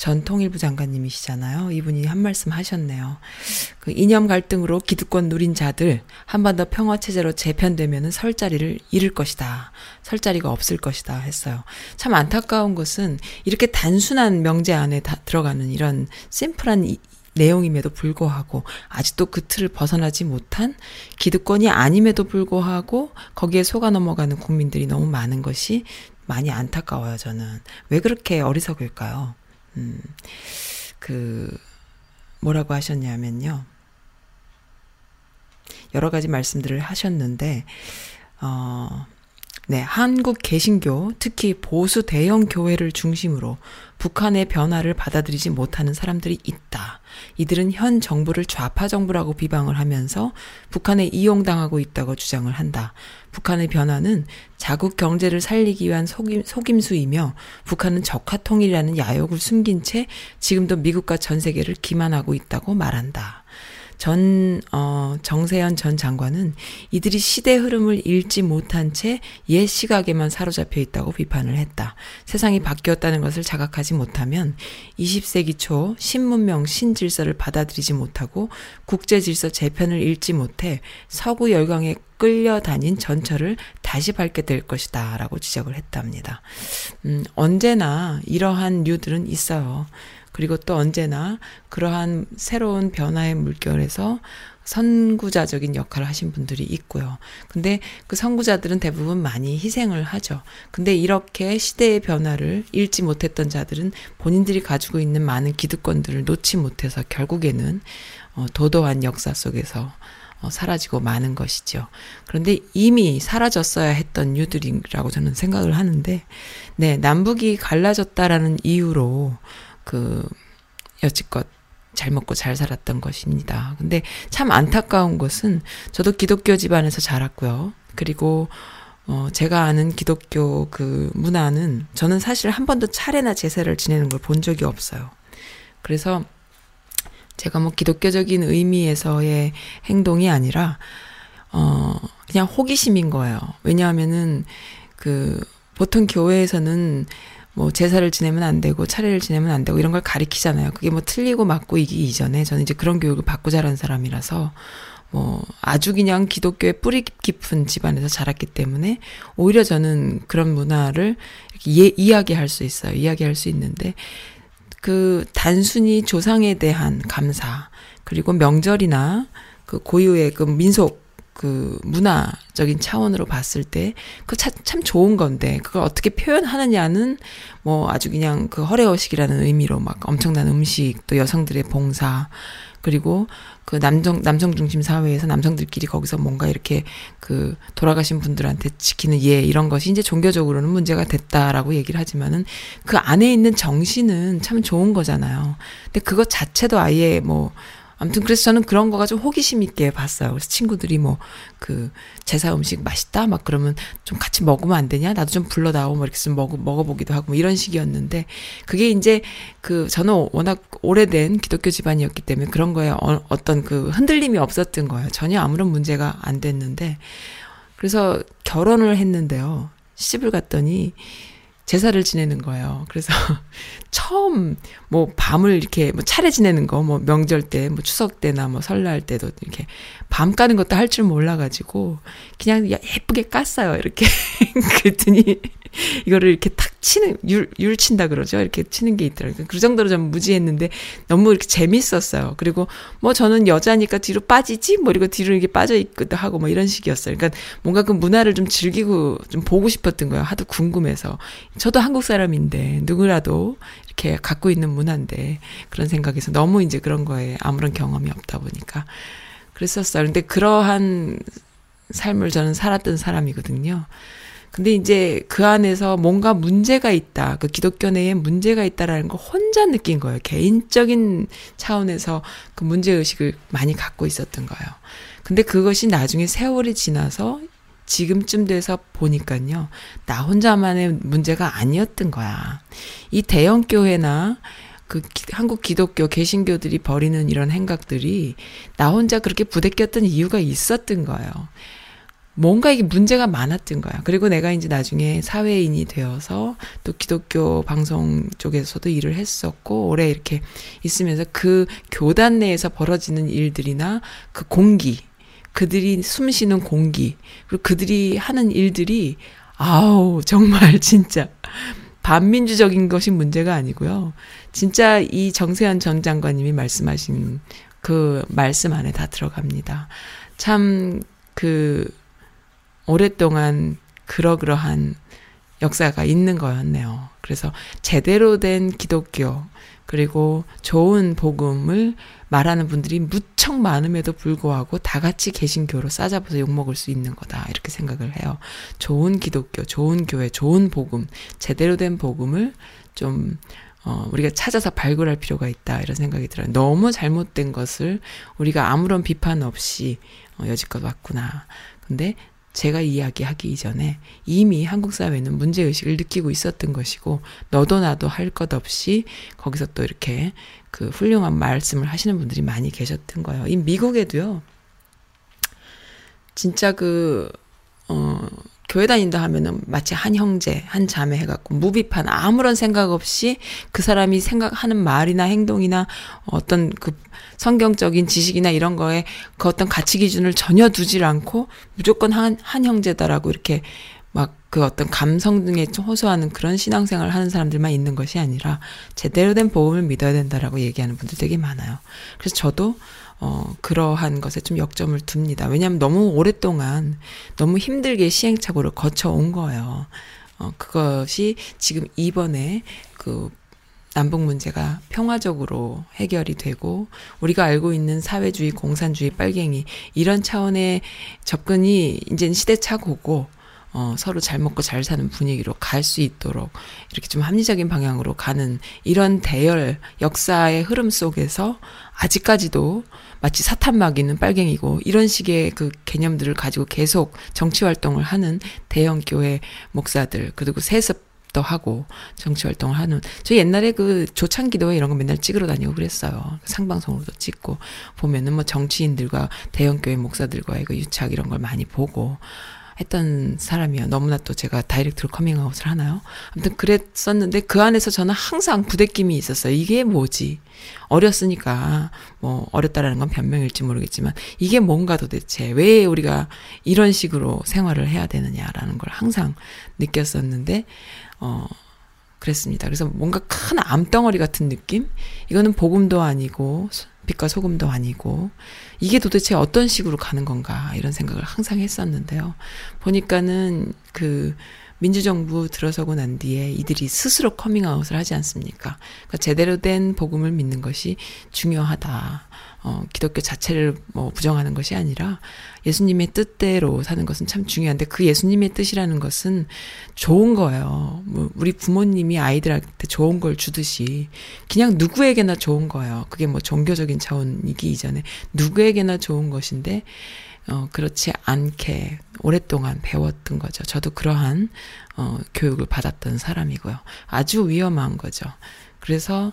전 통일부 장관님이시잖아요. 이분이 한 말씀 하셨네요. 그 이념 갈등으로 기득권 누린 자들 한번더 평화 체제로 재편되면은 설 자리를 잃을 것이다. 설 자리가 없을 것이다 했어요. 참 안타까운 것은 이렇게 단순한 명제 안에 다 들어가는 이런 심플한 이, 내용임에도 불구하고 아직도 그 틀을 벗어나지 못한 기득권이 아님에도 불구하고 거기에 속아 넘어가는 국민들이 너무 많은 것이 많이 안타까워요, 저는. 왜 그렇게 어리석을까요? 음, 그, 뭐라고 하셨냐면요. 여러 가지 말씀들을 하셨는데, 어, 네, 한국 개신교, 특히 보수 대형 교회를 중심으로 북한의 변화를 받아들이지 못하는 사람들이 있다. 이들은 현 정부를 좌파 정부라고 비방을 하면서 북한에 이용당하고 있다고 주장을 한다. 북한의 변화는 자국 경제를 살리기 위한 속임, 속임수이며 북한은 적화 통일이라는 야욕을 숨긴 채 지금도 미국과 전 세계를 기만하고 있다고 말한다. 전, 어, 정세현 전 장관은 이들이 시대 흐름을 읽지 못한 채 옛 시각에만 사로잡혀 있다고 비판을 했다. 세상이 바뀌었다는 것을 자각하지 못하면 20세기 초 신문명 신질서를 받아들이지 못하고 국제 질서 재편을 읽지 못해 서구 열강에 끌려다닌 전철을 다시 밟게 될 것이다. 라고 지적을 했답니다. 음, 언제나 이러한 류들은 있어요. 그리고 또 언제나 그러한 새로운 변화의 물결에서 선구자적인 역할을 하신 분들이 있고요. 근데 그 선구자들은 대부분 많이 희생을 하죠. 근데 이렇게 시대의 변화를 읽지 못했던 자들은 본인들이 가지고 있는 많은 기득권들을 놓지 못해서 결국에는 어, 도도한 역사 속에서 어, 사라지고 마는 것이죠. 그런데 이미 사라졌어야 했던 유들이라고 저는 생각을 하는데, 네, 남북이 갈라졌다라는 이유로 그 여지껏 잘 먹고 잘 살았던 것입니다. 근데 참 안타까운 것은 저도 기독교 집안에서 자랐고요. 그리고 어 제가 아는 기독교 그 문화는 저는 사실 한 번도 차례나 제사를 지내는 걸 본 적이 없어요. 그래서 제가 뭐 기독교적인 의미에서의 행동이 아니라 어 그냥 호기심인 거예요. 왜냐하면은 그 보통 교회에서는 뭐 제사를 지내면 안 되고 차례를 지내면 안 되고 이런 걸 가리키잖아요. 그게 뭐 틀리고 맞고 이기 이전에 저는 이제 그런 교육을 받고 자란 사람이라서 뭐 아주 그냥 기독교의 뿌리 깊은 집안에서 자랐기 때문에 오히려 저는 그런 문화를 이렇게 예, 이야기할 수 있어요. 이야기할 수 있는데 그 단순히 조상에 대한 감사 그리고 명절이나 그 고유의 그 민속 그 문화적인 차원으로 봤을 때 그 참 좋은 건데 그걸 어떻게 표현하느냐는 뭐 아주 그냥 그 허례허식이라는 의미로 막 엄청난 음식 또 여성들의 봉사 그리고 그 남성 남성 중심 사회에서 남성들끼리 거기서 뭔가 이렇게 그 돌아가신 분들한테 지키는 예 이런 것이 이제 종교적으로는 문제가 됐다라고 얘기를 하지만은 그 안에 있는 정신은 참 좋은 거잖아요. 근데 그것 자체도 아예 뭐 아무튼 그래서 저는 그런 거가 좀 호기심 있게 봤어요. 그래서 친구들이 뭐 그 제사 음식 맛있다 막 그러면 좀 같이 먹으면 안 되냐? 나도 좀 불러다오 뭐 이렇게 좀 먹어 먹어보기도 하고 뭐 이런 식이었는데 그게 이제 그 저는 워낙 오래된 기독교 집안이었기 때문에 그런 거에 어, 어떤 그 흔들림이 없었던 거예요. 전혀 아무런 문제가 안 됐는데 그래서 결혼을 했는데요. 시집을 갔더니 제사를 지내는 거예요. 그래서 처음 뭐 밤을 이렇게 뭐 차례 지내는 거, 뭐 명절 때, 뭐 추석 때나 뭐 설날 때도 이렇게 밤 까는 것도 할 줄 몰라가지고 그냥 예쁘게 깠어요. 이렇게 그랬더니 이거를 이렇게 탁 치는 율, 율 친다 그러죠. 이렇게 치는 게 있더라고요. 그 정도로 좀 무지했는데 너무 이렇게 재밌었어요. 그리고 뭐 저는 여자니까 뒤로 빠지지 뭐 이러고 뒤로 이렇게 빠져 있기도 하고 뭐 이런 식이었어요. 그러니까 뭔가 그 문화를 좀 즐기고 좀 보고 싶었던 거예요. 하도 궁금해서. 저도 한국 사람인데 누구라도 이렇게 갖고 있는 문화인데 그런 생각에서 너무 이제 그런 거에 아무런 경험이 없다 보니까 그랬었어요. 근데 그러한 삶을 저는 살았던 사람이거든요. 근데 이제 그 안에서 뭔가 문제가 있다. 그 기독교 내에 문제가 있다라는 걸 혼자 느낀 거예요. 개인적인 차원에서 그 문제의식을 많이 갖고 있었던 거예요. 근데 그것이 나중에 세월이 지나서 지금쯤 돼서 보니까요. 나 혼자만의 문제가 아니었던 거야. 이 대형 교회나 그 기, 한국 기독교 개신교들이 벌이는 이런 행각들이 나 혼자 그렇게 부대꼈던 이유가 있었던 거예요. 뭔가 이게 문제가 많았던 거야. 그리고 내가 이제 나중에 사회인이 되어서 또 기독교 방송 쪽에서도 일을 했었고, 오래 이렇게 있으면서 그 교단 내에서 벌어지는 일들이나 그 공기, 그들이 숨 쉬는 공기, 그리고 그들이 하는 일들이, 아우, 정말 진짜 반민주적인 것이 문제가 아니고요. 진짜 이 정세현 전 장관님이 말씀하신 그 말씀 안에 다 들어갑니다. 참, 그, 오랫동안 그러그러한 역사가 있는 거였네요. 그래서 제대로 된 기독교, 그리고 좋은 복음을 말하는 분들이 무척 많음에도 불구하고 다 같이 개신교로 싸잡아서 욕먹을 수 있는 거다. 이렇게 생각을 해요. 좋은 기독교, 좋은 교회, 좋은 복음, 제대로 된 복음을 좀, 어, 우리가 찾아서 발굴할 필요가 있다. 이런 생각이 들어요. 너무 잘못된 것을 우리가 아무런 비판 없이 어, 여지껏 왔구나. 근데 제가 이야기하기 이전에 이미 한국 사회는 문제의식을 느끼고 있었던 것이고, 너도 나도 할 것 없이 거기서 또 이렇게 그 훌륭한 말씀을 하시는 분들이 많이 계셨던 거예요. 이 미국에도요, 진짜 그, 어, 교회 다닌다 하면은 마치 한 형제, 한 자매 해갖고 무비판 아무런 생각 없이 그 사람이 생각하는 말이나 행동이나 어떤 그 성경적인 지식이나 이런 거에 그 어떤 가치 기준을 전혀 두질 않고 무조건 한, 한 형제다라고 이렇게 막 그 어떤 감성 등에 호소하는 그런 신앙생활을 하는 사람들만 있는 것이 아니라 제대로 된 복음을 믿어야 된다라고 얘기하는 분들 되게 많아요. 그래서 저도 어, 그러한 것에 좀 역점을 둡니다. 왜냐하면 너무 오랫동안 너무 힘들게 시행착오를 거쳐온 거예요. 어, 그것이 지금 이번에 그 남북 문제가 평화적으로 해결이 되고 우리가 알고 있는 사회주의, 공산주의, 빨갱이 이런 차원의 접근이 이제 시대착오고 어, 서로 잘 먹고 잘 사는 분위기로 갈 수 있도록 이렇게 좀 합리적인 방향으로 가는 이런 대열 역사의 흐름 속에서 아직까지도 마치 사탄막 있는 빨갱이고 이런 식의 그 개념들을 가지고 계속 정치 활동을 하는 대형 교회 목사들 그리고 세습 도 하고 정치 활동을 하는 저 옛날에 그 조창 기도회 이런 거 맨날 찍으러 다니고 그랬어요. 상방송으로도 찍고 보면은 뭐 정치인들과 대형 교회 목사들과의 그 유착 이런 걸 많이 보고 했던 사람이요. 너무나 또 제가 direct로 커밍아웃을 하나요? 아무튼 그랬었는데 그 안에서 저는 항상 부대낌이 있었어요. 이게 뭐지? 어렸으니까 뭐 어렸다라는 건 변명일지 모르겠지만 이게 뭔가 도대체 왜 우리가 이런 식으로 생활을 해야 되느냐라는 걸 항상 느꼈었는데 어 그랬습니다. 그래서 뭔가 큰 암덩어리 같은 느낌? 이거는 복음도 아니고 빛과 소금도 아니고 이게 도대체 어떤 식으로 가는 건가 이런 생각을 항상 했었는데요. 보니까는 그 민주정부 들어서고 난 뒤에 이들이 스스로 커밍아웃을 하지 않습니까? 그러니까 제대로 된 복음을 믿는 것이 중요하다. 어, 기독교 자체를 뭐 부정하는 것이 아니라 예수님의 뜻대로 사는 것은 참 중요한데 그 예수님의 뜻이라는 것은 좋은 거예요. 뭐 우리 부모님이 아이들한테 좋은 걸 주듯이 그냥 누구에게나 좋은 거예요. 그게 뭐 종교적인 차원이기 이전에 누구에게나 좋은 것인데 어, 그렇지 않게 오랫동안 배웠던 거죠. 저도 그러한, 어, 교육을 받았던 사람이고요. 아주 위험한 거죠. 그래서,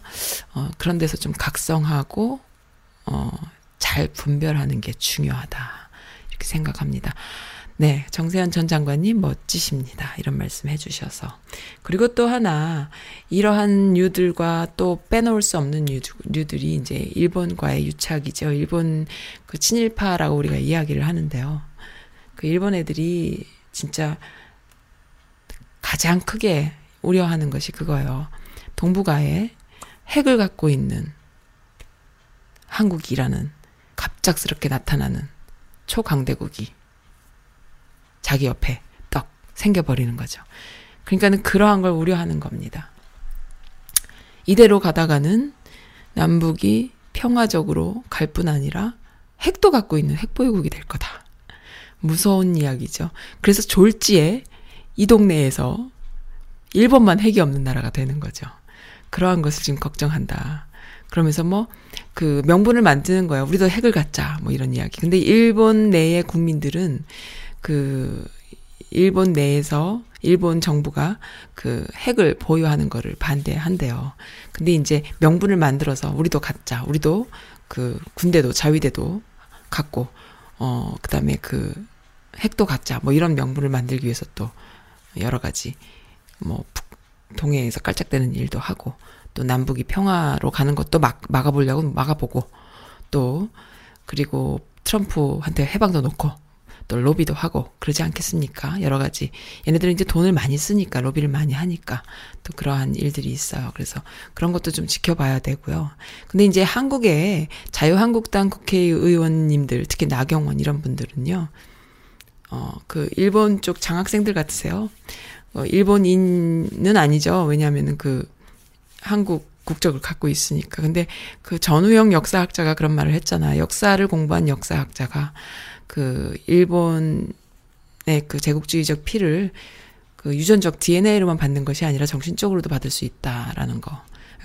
어, 그런 데서 좀 각성하고, 어, 잘 분별하는 게 중요하다. 이렇게 생각합니다. 네, 정세현 전 장관님 멋지십니다. 이런 말씀 해주셔서. 그리고 또 하나, 이러한 류들과 또 빼놓을 수 없는 류, 들이 이제 일본과의 유착이죠. 일본 그 친일파라고 우리가 이야기를 하는데요. 그 일본 애들이 진짜 가장 크게 우려하는 것이 그거예요. 동북아에 핵을 갖고 있는 한국이라는 갑작스럽게 나타나는 초강대국이 자기 옆에 떡 생겨버리는 거죠. 그러니까는 그러한 걸 우려하는 겁니다. 이대로 가다가는 남북이 평화적으로 갈 뿐 아니라 핵도 갖고 있는 핵보유국이 될 거다. 무서운 이야기죠. 그래서 졸지에 이 동네에서 일본만 핵이 없는 나라가 되는 거죠. 그러한 것을 지금 걱정한다. 그러면서 뭐, 그 명분을 만드는 거예요. 우리도 핵을 갖자. 뭐 이런 이야기. 근데 일본 내의 국민들은 그 일본 내에서 일본 정부가 그 핵을 보유하는 거를 반대한대요. 근데 이제 명분을 만들어서 우리도 갖자. 우리도 그 군대도 자위대도 갖고 어 그다음에 그 핵도 갖자. 뭐 이런 명분을 만들기 위해서 또 여러 가지 뭐 동해에서 깔짝대는 일도 하고 또 남북이 평화로 가는 것도 막 막아보려고 막아보고 또 그리고 트럼프한테 해방도 놓고 또 로비도 하고 그러지 않겠습니까? 여러 가지. 얘네들은 이제 돈을 많이 쓰니까 로비를 많이 하니까 또 그러한 일들이 있어요. 그래서 그런 것도 좀 지켜봐야 되고요. 근데 이제 한국의 자유한국당 국회의원님들 특히 나경원 이런 분들은요. 어, 그 일본 쪽 장학생들 같으세요. 어, 일본인은 아니죠. 왜냐하면은 그 한국 국적을 갖고 있으니까. 근데 그 전우영 역사학자가 그런 말을 했잖아. 역사를 공부한 역사학자가 그 일본의 그 제국주의적 피를 그 유전적 DNA로만 받는 것이 아니라 정신적으로도 받을 수 있다라는 거.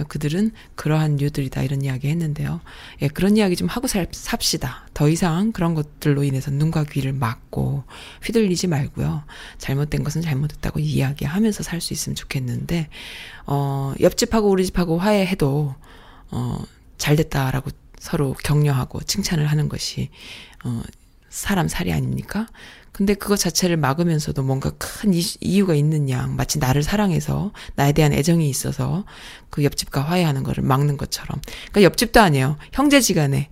그들은 그러한 류들이다 이런 이야기 했는데요. 예, 그런 이야기 좀 하고 살, 삽시다. 더 이상 그런 것들로 인해서 눈과 귀를 막고 휘둘리지 말고요. 잘못된 것은 잘못됐다고 이야기하면서 살 수 있으면 좋겠는데, 어, 옆집하고 우리 집하고 화해해도, 어, 잘 됐다라고 서로 격려하고 칭찬을 하는 것이, 어, 사람 살이 아닙니까? 근데 그것 자체를 막으면서도 뭔가 큰 이유가 있는 양, 마치 나를 사랑해서 나에 대한 애정이 있어서 그 옆집과 화해하는 거를 막는 것처럼. 그러니까 옆집도 아니에요. 형제지간에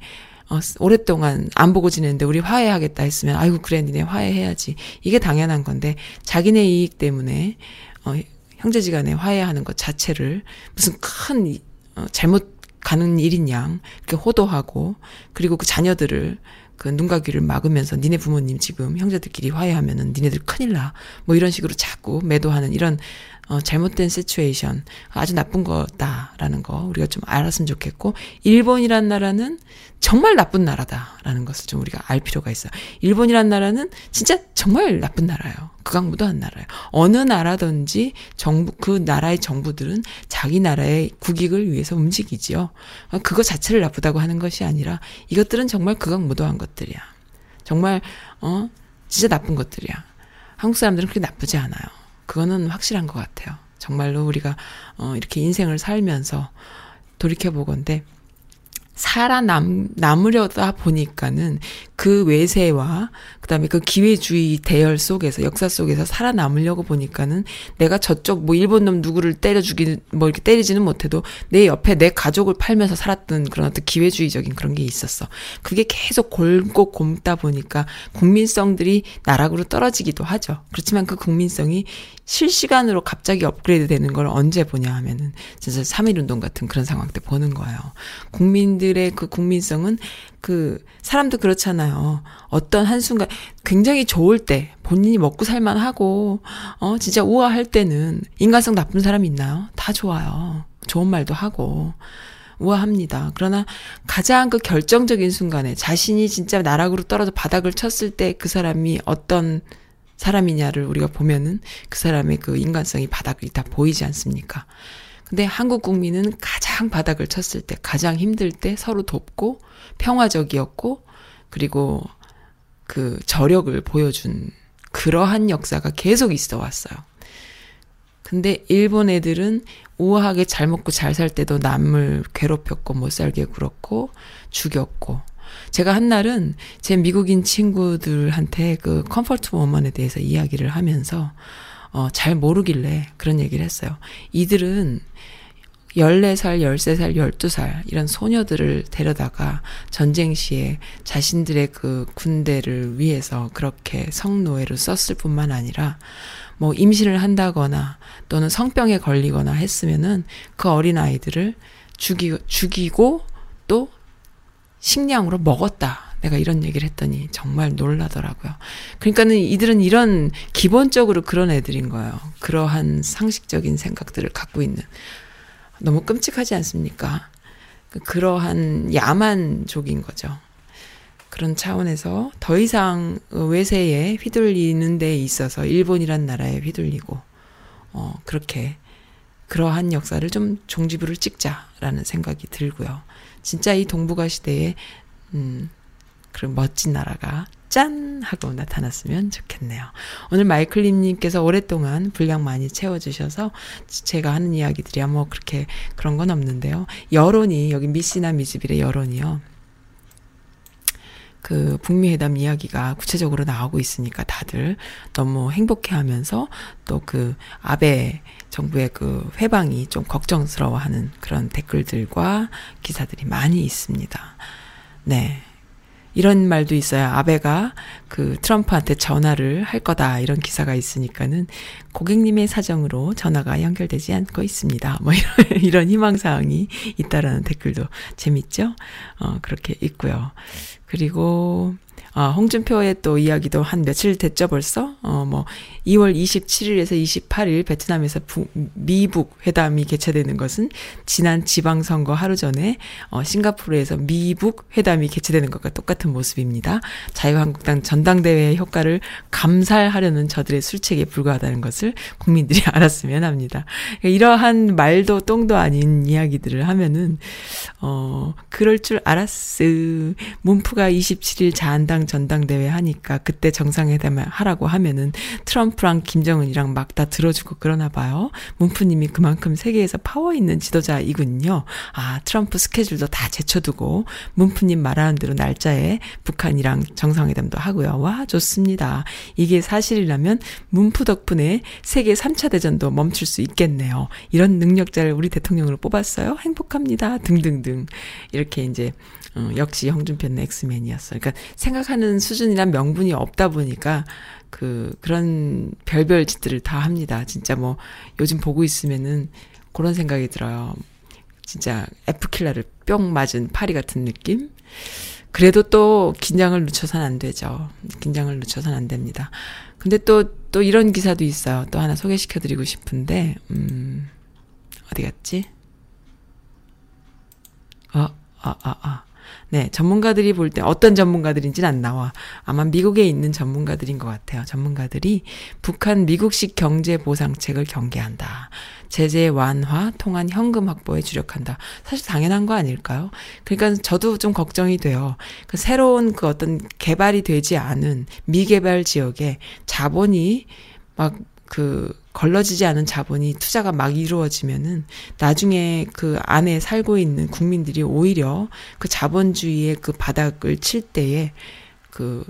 어, 오랫동안 안 보고 지냈는데 우리 화해하겠다 했으면 아이고 그래 니네 화해해야지. 이게 당연한 건데 자기네 이익 때문에 어, 형제지간에 화해하는 것 자체를 무슨 큰 어, 잘못 가는 일인 양 이렇게 호도하고 그리고 그 자녀들을 그 눈과 귀를 막으면서 니네 부모님 지금 형제들끼리 화해하면은 니네들 큰일 나. 뭐 이런 식으로 자꾸 매도하는 이런 어, 잘못된 시츄에이션 아주 나쁜 거다라는 거 우리가 좀 알았으면 좋겠고 일본이란 나라는 정말 나쁜 나라다라는 것을 좀 우리가 알 필요가 있어요. 일본이란 나라는 진짜 정말 나쁜 나라예요. 극악무도한 나라예요. 어느 나라든지 정부 그 나라의 정부들은 자기 나라의 국익을 위해서 움직이지요. 그거 자체를 나쁘다고 하는 것이 아니라 이것들은 정말 극악무도한 것들이야. 정말 어 진짜 나쁜 것들이야. 한국 사람들은 그렇게 나쁘지 않아요. 그거는 확실한 것 같아요. 정말로 우리가 어 이렇게 인생을 살면서 돌이켜 보건데 살아남, 남으려다 보니까는 그 외세와 그다음에 그 기회주의 대열 속에서 역사 속에서 살아남으려고 보니까는 내가 저쪽 뭐 일본 놈 누구를 때려 죽이 뭐 이렇게 때리지는 못해도 내 옆에 내 가족을 팔면서 살았던 그런 어떤 기회주의적인 그런 게 있었어. 그게 계속 골고 곪다 보니까 국민성들이 나락으로 떨어지기도 하죠. 그렇지만 그 국민성이 실시간으로 갑자기 업그레이드 되는 걸 언제 보냐 하면은 진짜 3.1 운동 같은 그런 상황 때 보는 거예요. 국민들 의 그 국민성은 그 사람도 그렇잖아요. 어떤 한순간 굉장히 좋을 때 본인이 먹고 살만 하고 어 진짜 우아할 때는 인간성 나쁜 사람 있나요? 다 좋아요. 좋은 말도 하고 우아합니다. 그러나 가장 그 결정적인 순간에 자신이 진짜 나락으로 떨어져 바닥을 쳤을 때 그 사람이 어떤 사람이냐를 우리가 보면은 그 사람의 그 인간성이 바닥이 다 보이지 않습니까? 근데 한국 국민은 가장 바닥을 쳤을 때, 가장 힘들 때 서로 돕고 평화적이었고, 그리고 그 저력을 보여준 그러한 역사가 계속 있어 왔어요. 근데 일본 애들은 우아하게 잘 먹고 잘 살 때도 남을 괴롭혔고 못 살게 굴었고 죽였고 제가 한날은 제 미국인 친구들한테 그 comfort women에 대해서 이야기를 하면서 어, 잘 모르길래 그런 얘기를 했어요. 이들은 14살, 13살, 12살 이런 소녀들을 데려다가 전쟁 시에 자신들의 그 군대를 위해서 그렇게 성노예로 썼을 뿐만 아니라 뭐 임신을 한다거나 또는 성병에 걸리거나 했으면은 그 어린 아이들을 죽이, 죽이고 또 식량으로 먹었다. 내가 이런 얘기를 했더니 정말 놀라더라고요. 그러니까는 이들은 이런 기본적으로 그런 애들인 거예요. 그러한 상식적인 생각들을 갖고 있는. 너무 끔찍하지 않습니까? 그러한 야만족인 거죠. 그런 차원에서 더 이상 외세에 휘둘리는 데 있어서 일본이란 나라에 휘둘리고, 어, 그렇게 그러한 역사를 좀 종지부를 찍자라는 생각이 들고요. 진짜 이 동북아 시대에 음, 그런 멋진 나라가 짠! 하고 나타났으면 좋겠네요. 오늘 마이클님님께서 오랫동안 분량 많이 채워주셔서 제가 하는 이야기들이야 뭐 그렇게 그런 건 없는데요. 여론이, 여기 미시나 미즈빌의 여론이요. 그 북미 회담 이야기가 구체적으로 나오고 있으니까 다들 너무 행복해 하면서 또 그 아베 정부의 그 회방이 좀 걱정스러워 하는 그런 댓글들과 기사들이 많이 있습니다. 네. 이런 말도 있어요. 아베가 그 트럼프한테 전화를 할 거다. 이런 기사가 있으니까는 고객님의 사정으로 전화가 연결되지 않고 있습니다. 뭐 이런, 이런 희망사항이 있다라는 댓글도 재밌죠? 어, 그렇게 있고요. 그리고 아, 홍준표의 또 이야기도 한 며칠 됐죠, 벌써? 어, 뭐, 2월 27일에서 28일 베트남에서 부, 미북 회담이 개최되는 것은 지난 지방선거 하루 전에, 어, 싱가포르에서 미북 회담이 개최되는 것과 똑같은 모습입니다. 자유한국당 전당대회의 효과를 감살하려는 저들의 술책에 불과하다는 것을 국민들이 알았으면 합니다. 그러니까 이러한 말도 똥도 아닌 이야기들을 하면은, 어, 그럴 줄 알았으. 문프가 27일 자한당 전당대회 하니까 그때 정상회담 하라고 하면은 트럼프랑 김정은이랑 막 다 들어주고 그러나 봐요. 문프님이 그만큼 세계에서 파워 있는 지도자이군요. 아, 트럼프 스케줄도 다 제쳐두고 문프님 말하는 대로 날짜에 북한이랑 정상회담도 하고요. 와, 좋습니다. 이게 사실이라면 문프 덕분에 세계 3차 대전도 멈출 수 있겠네요. 이런 능력자를 우리 대통령으로 뽑았어요. 행복합니다. 등등등. 이렇게 이제 어, 역시 홍준표는 엑스맨이었어. 그러니까 생각하는 수준이란 명분이 없다 보니까 그 그런 별별 짓들을 다 합니다. 진짜 뭐 요즘 보고 있으면은 그런 생각이 들어요. 진짜 F킬러를 뿅 맞은 파리 같은 느낌? 그래도 또 긴장을 늦춰선 안 되죠. 긴장을 늦춰선 안 됩니다. 근데 또, 또 이런 기사도 있어요. 또 하나 소개시켜 드리고 싶은데, 음, 어디 갔지? 어, 아, 아, 아. 네, 전문가들이 볼 때 어떤 전문가들인지는 안 나와. 아마 미국에 있는 전문가들인 것 같아요. 전문가들이 북한 미국식 경제 보상책을 경계한다. 제재 완화, 통한 현금 확보에 주력한다. 사실 당연한 거 아닐까요? 그러니까 저도 좀 걱정이 돼요. 그 새로운 그 어떤 개발이 되지 않은 미개발 지역에 자본이 막그 걸러지지 않은 자본이 투자가 막 이루어지면은 나중에 그 안에 살고 있는 국민들이 오히려 그 자본주의의 그 바닥을 칠 때에 그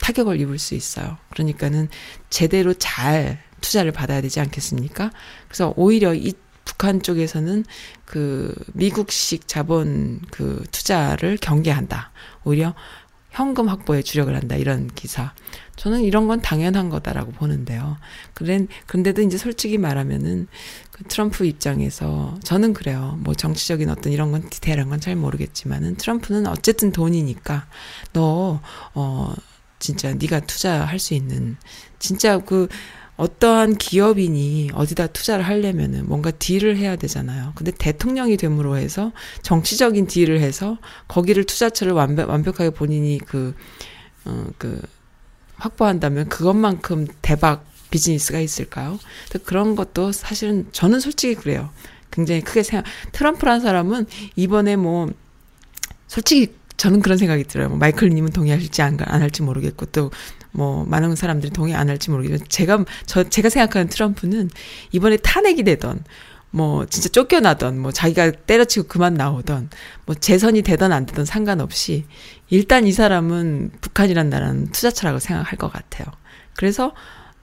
타격을 입을 수 있어요. 그러니까는 제대로 잘 투자를 받아야 되지 않겠습니까? 그래서 오히려 이 북한 쪽에서는 그 미국식 자본 그 투자를 경계한다. 오히려 현금 확보에 주력을 한다. 이런 기사. 저는 이런 건 당연한 거다라고 보는데요. 그런, 그런데도 이제 솔직히 말하면은 그 트럼프 입장에서 저는 그래요. 뭐 정치적인 어떤 이런 건 디테일한 건 잘 모르겠지만은 트럼프는 어쨌든 돈이니까 너, 어, 진짜 네가 투자할 수 있는 진짜 그 어떠한 기업인이 어디다 투자를 하려면은 뭔가 딜을 해야 되잖아요. 근데 대통령이 됨으로 해서 정치적인 딜을 해서 거기를 투자처를 완벽, 완벽하게 본인이 그, 어, 그, 확보한다면 그것만큼 대박 비즈니스가 있을까요? 그런 것도 사실은 저는 솔직히 그래요. 굉장히 크게 생각, 트럼프란 사람은 이번에 뭐, 솔직히 저는 그런 생각이 들어요. 뭐 마이클님은 동의하실지 안, 안 할지 모르겠고 또 뭐 많은 사람들이 동의 안 할지 모르겠지만 제가 저 제가 생각하는 트럼프는 이번에 탄핵이 되던 뭐 진짜 쫓겨나던 뭐 자기가 때려치고 그만 나오던 뭐 재선이 되던 안 되던 상관없이 일단 이 사람은 북한이란 나라는 투자처라고 생각할 것 같아요. 그래서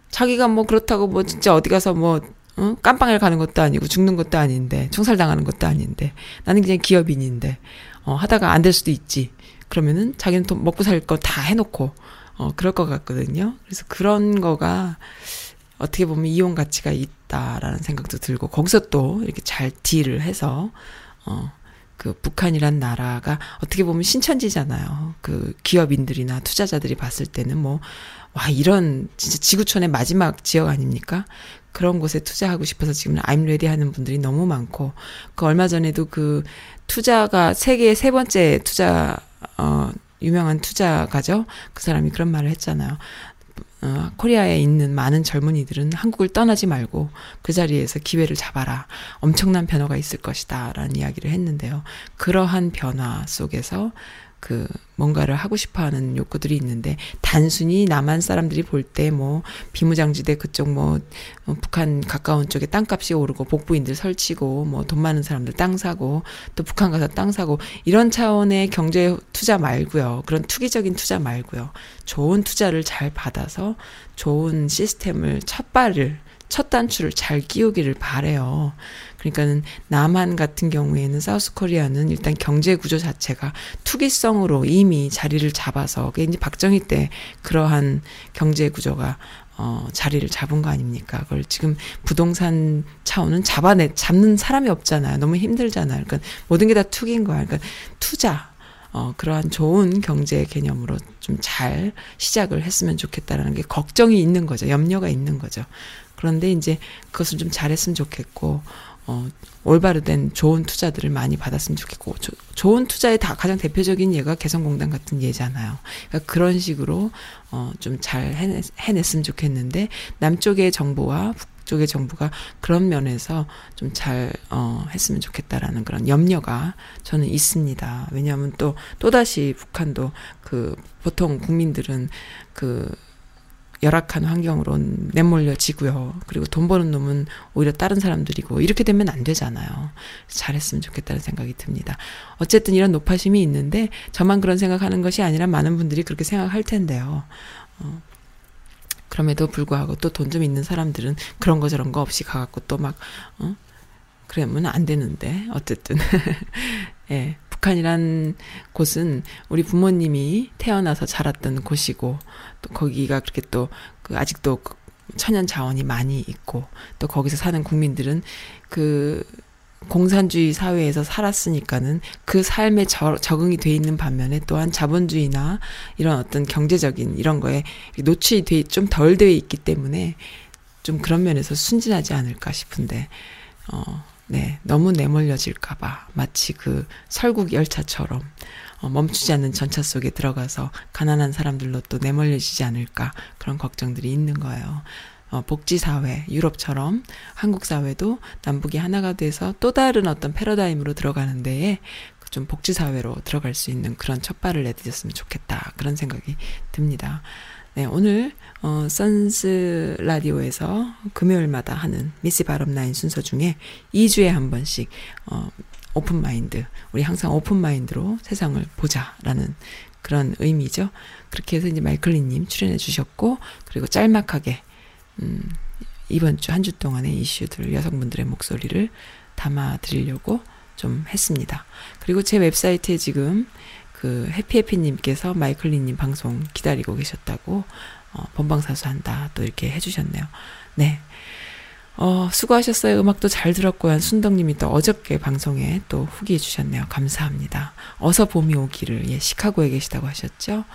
자기가 뭐 그렇다고 뭐 진짜 어디 가서 뭐 어? 깜빵을 가는 것도 아니고 죽는 것도 아닌데 총살 당하는 것도 아닌데 나는 그냥 기업인인데 어, 하다가 안 될 수도 있지. 그러면은 자기는 돈 먹고 살 거 다 해놓고 어, 그럴 것 같거든요. 그래서 그런 거가 어떻게 보면 이용 가치가 있다라는 생각도 들고 거기서 또 이렇게 잘 딜을 해서 어, 그 북한이란 나라가 어떻게 보면 신천지잖아요. 그 기업인들이나 투자자들이 봤을 때는 뭐, 와, 이런 진짜 지구촌의 마지막 지역 아닙니까? 그런 곳에 투자하고 싶어서 지금 I'm ready 하는 분들이 너무 많고, 그 얼마 전에도 그 투자가 세계 세 번째 투자, 어, 유명한 투자가죠? 그 사람이 그런 말을 했잖아요. 어, 코리아에 있는 많은 젊은이들은 한국을 떠나지 말고 그 자리에서 기회를 잡아라. 엄청난 변화가 있을 것이다. 라는 이야기를 했는데요. 그러한 변화 속에서 그 뭔가를 하고 싶어 하는 욕구들이 있는데 단순히 남한 사람들이 볼 때 뭐 비무장지대 그쪽 뭐 어, 북한 가까운 쪽에 땅값이 오르고 복부인들 설치고 뭐 돈 많은 사람들 땅 사고 또 북한 가서 땅 사고 이런 차원의 경제 투자 말고요. 그런 투기적인 투자 말고요. 좋은 투자를 잘 받아서 좋은 시스템을 첫 발을 첫 단추를 잘 끼우기를 바래요. 그러니까는 남한 같은 경우에는 사우스 코리아는 일단 경제 구조 자체가 투기성으로 이미 자리를 잡아서 그게 이제 박정희 때 그러한 경제 구조가 어, 자리를 잡은 거 아닙니까? 그걸 지금 부동산 차원은 잡아내, 잡는 사람이 없잖아요. 너무 힘들잖아요. 그러니까 모든 게 다 투기인 거야. 그러니까 투자, 어, 그러한 좋은 경제 개념으로 좀 잘 시작을 했으면 좋겠다라는 게 걱정이 있는 거죠. 염려가 있는 거죠. 그런데 이제 그것을 좀 잘했으면 좋겠고, 어, 올바로 된 좋은 투자들을 많이 받았으면 좋겠고, 조, 좋은 투자의 다 가장 대표적인 예가 개성공단 같은 예잖아요. 그러니까 그런 식으로, 어, 좀 잘 해냈, 해냈으면 좋겠는데, 남쪽의 정부와 북쪽의 정부가 그런 면에서 좀 잘, 어, 했으면 좋겠다라는 그런 염려가 저는 있습니다. 왜냐하면 또, 또다시 북한도 그, 보통 국민들은 그, 열악한 환경으로 내몰려지고요. 그리고 돈 버는 놈은 오히려 다른 사람들이고 이렇게 되면 안 되잖아요. 잘했으면 좋겠다는 생각이 듭니다. 어쨌든 이런 노파심이 있는데 저만 그런 생각하는 것이 아니라 많은 분들이 그렇게 생각할 텐데요. 어, 그럼에도 불구하고 또 돈 좀 있는 사람들은 그런 거 저런 거 없이 가갖고 또 막, 어? 그러면 안 되는데, 어쨌든. 예. 북한이란 곳은 우리 부모님이 태어나서 자랐던 곳이고 또 거기가 그렇게 또 그 아직도 그 천연 자원이 많이 있고 또 거기서 사는 국민들은 그 공산주의 사회에서 살았으니까는 그 삶에 저, 적응이 돼 있는 반면에 또한 자본주의나 이런 어떤 경제적인 이런 거에 노출이 돼, 좀덜 되어 있기 때문에 좀 그런 면에서 순진하지 않을까 싶은데, 어, 네, 너무 내몰려질까봐 마치 그 설국 열차처럼 어, 멈추지 않는 전차 속에 들어가서 가난한 사람들로 또 내몰려지지 않을까 그런 걱정들이 있는 거예요. 어, 복지사회, 유럽처럼 한국 사회도 남북이 하나가 돼서 또 다른 어떤 패러다임으로 들어가는 데에 좀 복지사회로 들어갈 수 있는 그런 첫 발을 내디뎠으면 좋겠다. 그런 생각이 듭니다. 네, 오늘, 어, 선스 라디오에서 금요일마다 하는 미스 바람나인 순서 중에 2주에 한 번씩, 어, open mind, 우리 항상 open mind로 세상을 보자라는 그런 의미죠. 그렇게 해서 이제 마이클리님 출연해 주셨고, 그리고 짤막하게, 음, 이번 주, 한 주 동안의 이슈들, 여성분들의 목소리를 담아 드리려고 좀 했습니다. 그리고 제 웹사이트에 지금 그 해피해피님께서 마이클리님 방송 기다리고 계셨다고 어, 본방사수한다 또 이렇게 해주셨네요. 네. 어, 수고하셨어요. 음악도 잘 들었고요. 순덕님이 또 어저께 방송에 또 후기해 주셨네요. 감사합니다. 어서 봄이 오기를, 예, 시카고에 계시다고 하셨죠?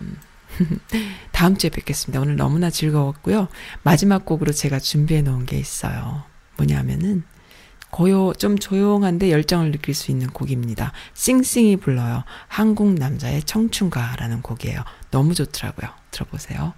음, 다음 주에 뵙겠습니다. 오늘 너무나 즐거웠고요. 마지막 곡으로 제가 준비해 놓은 게 있어요. 뭐냐면은 고요 좀 조용한데 열정을 느낄 수 있는 곡입니다. 싱싱이 불러요. 한국 남자의 청춘가라는 곡이에요. 너무 좋더라고요. 들어보세요.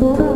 못사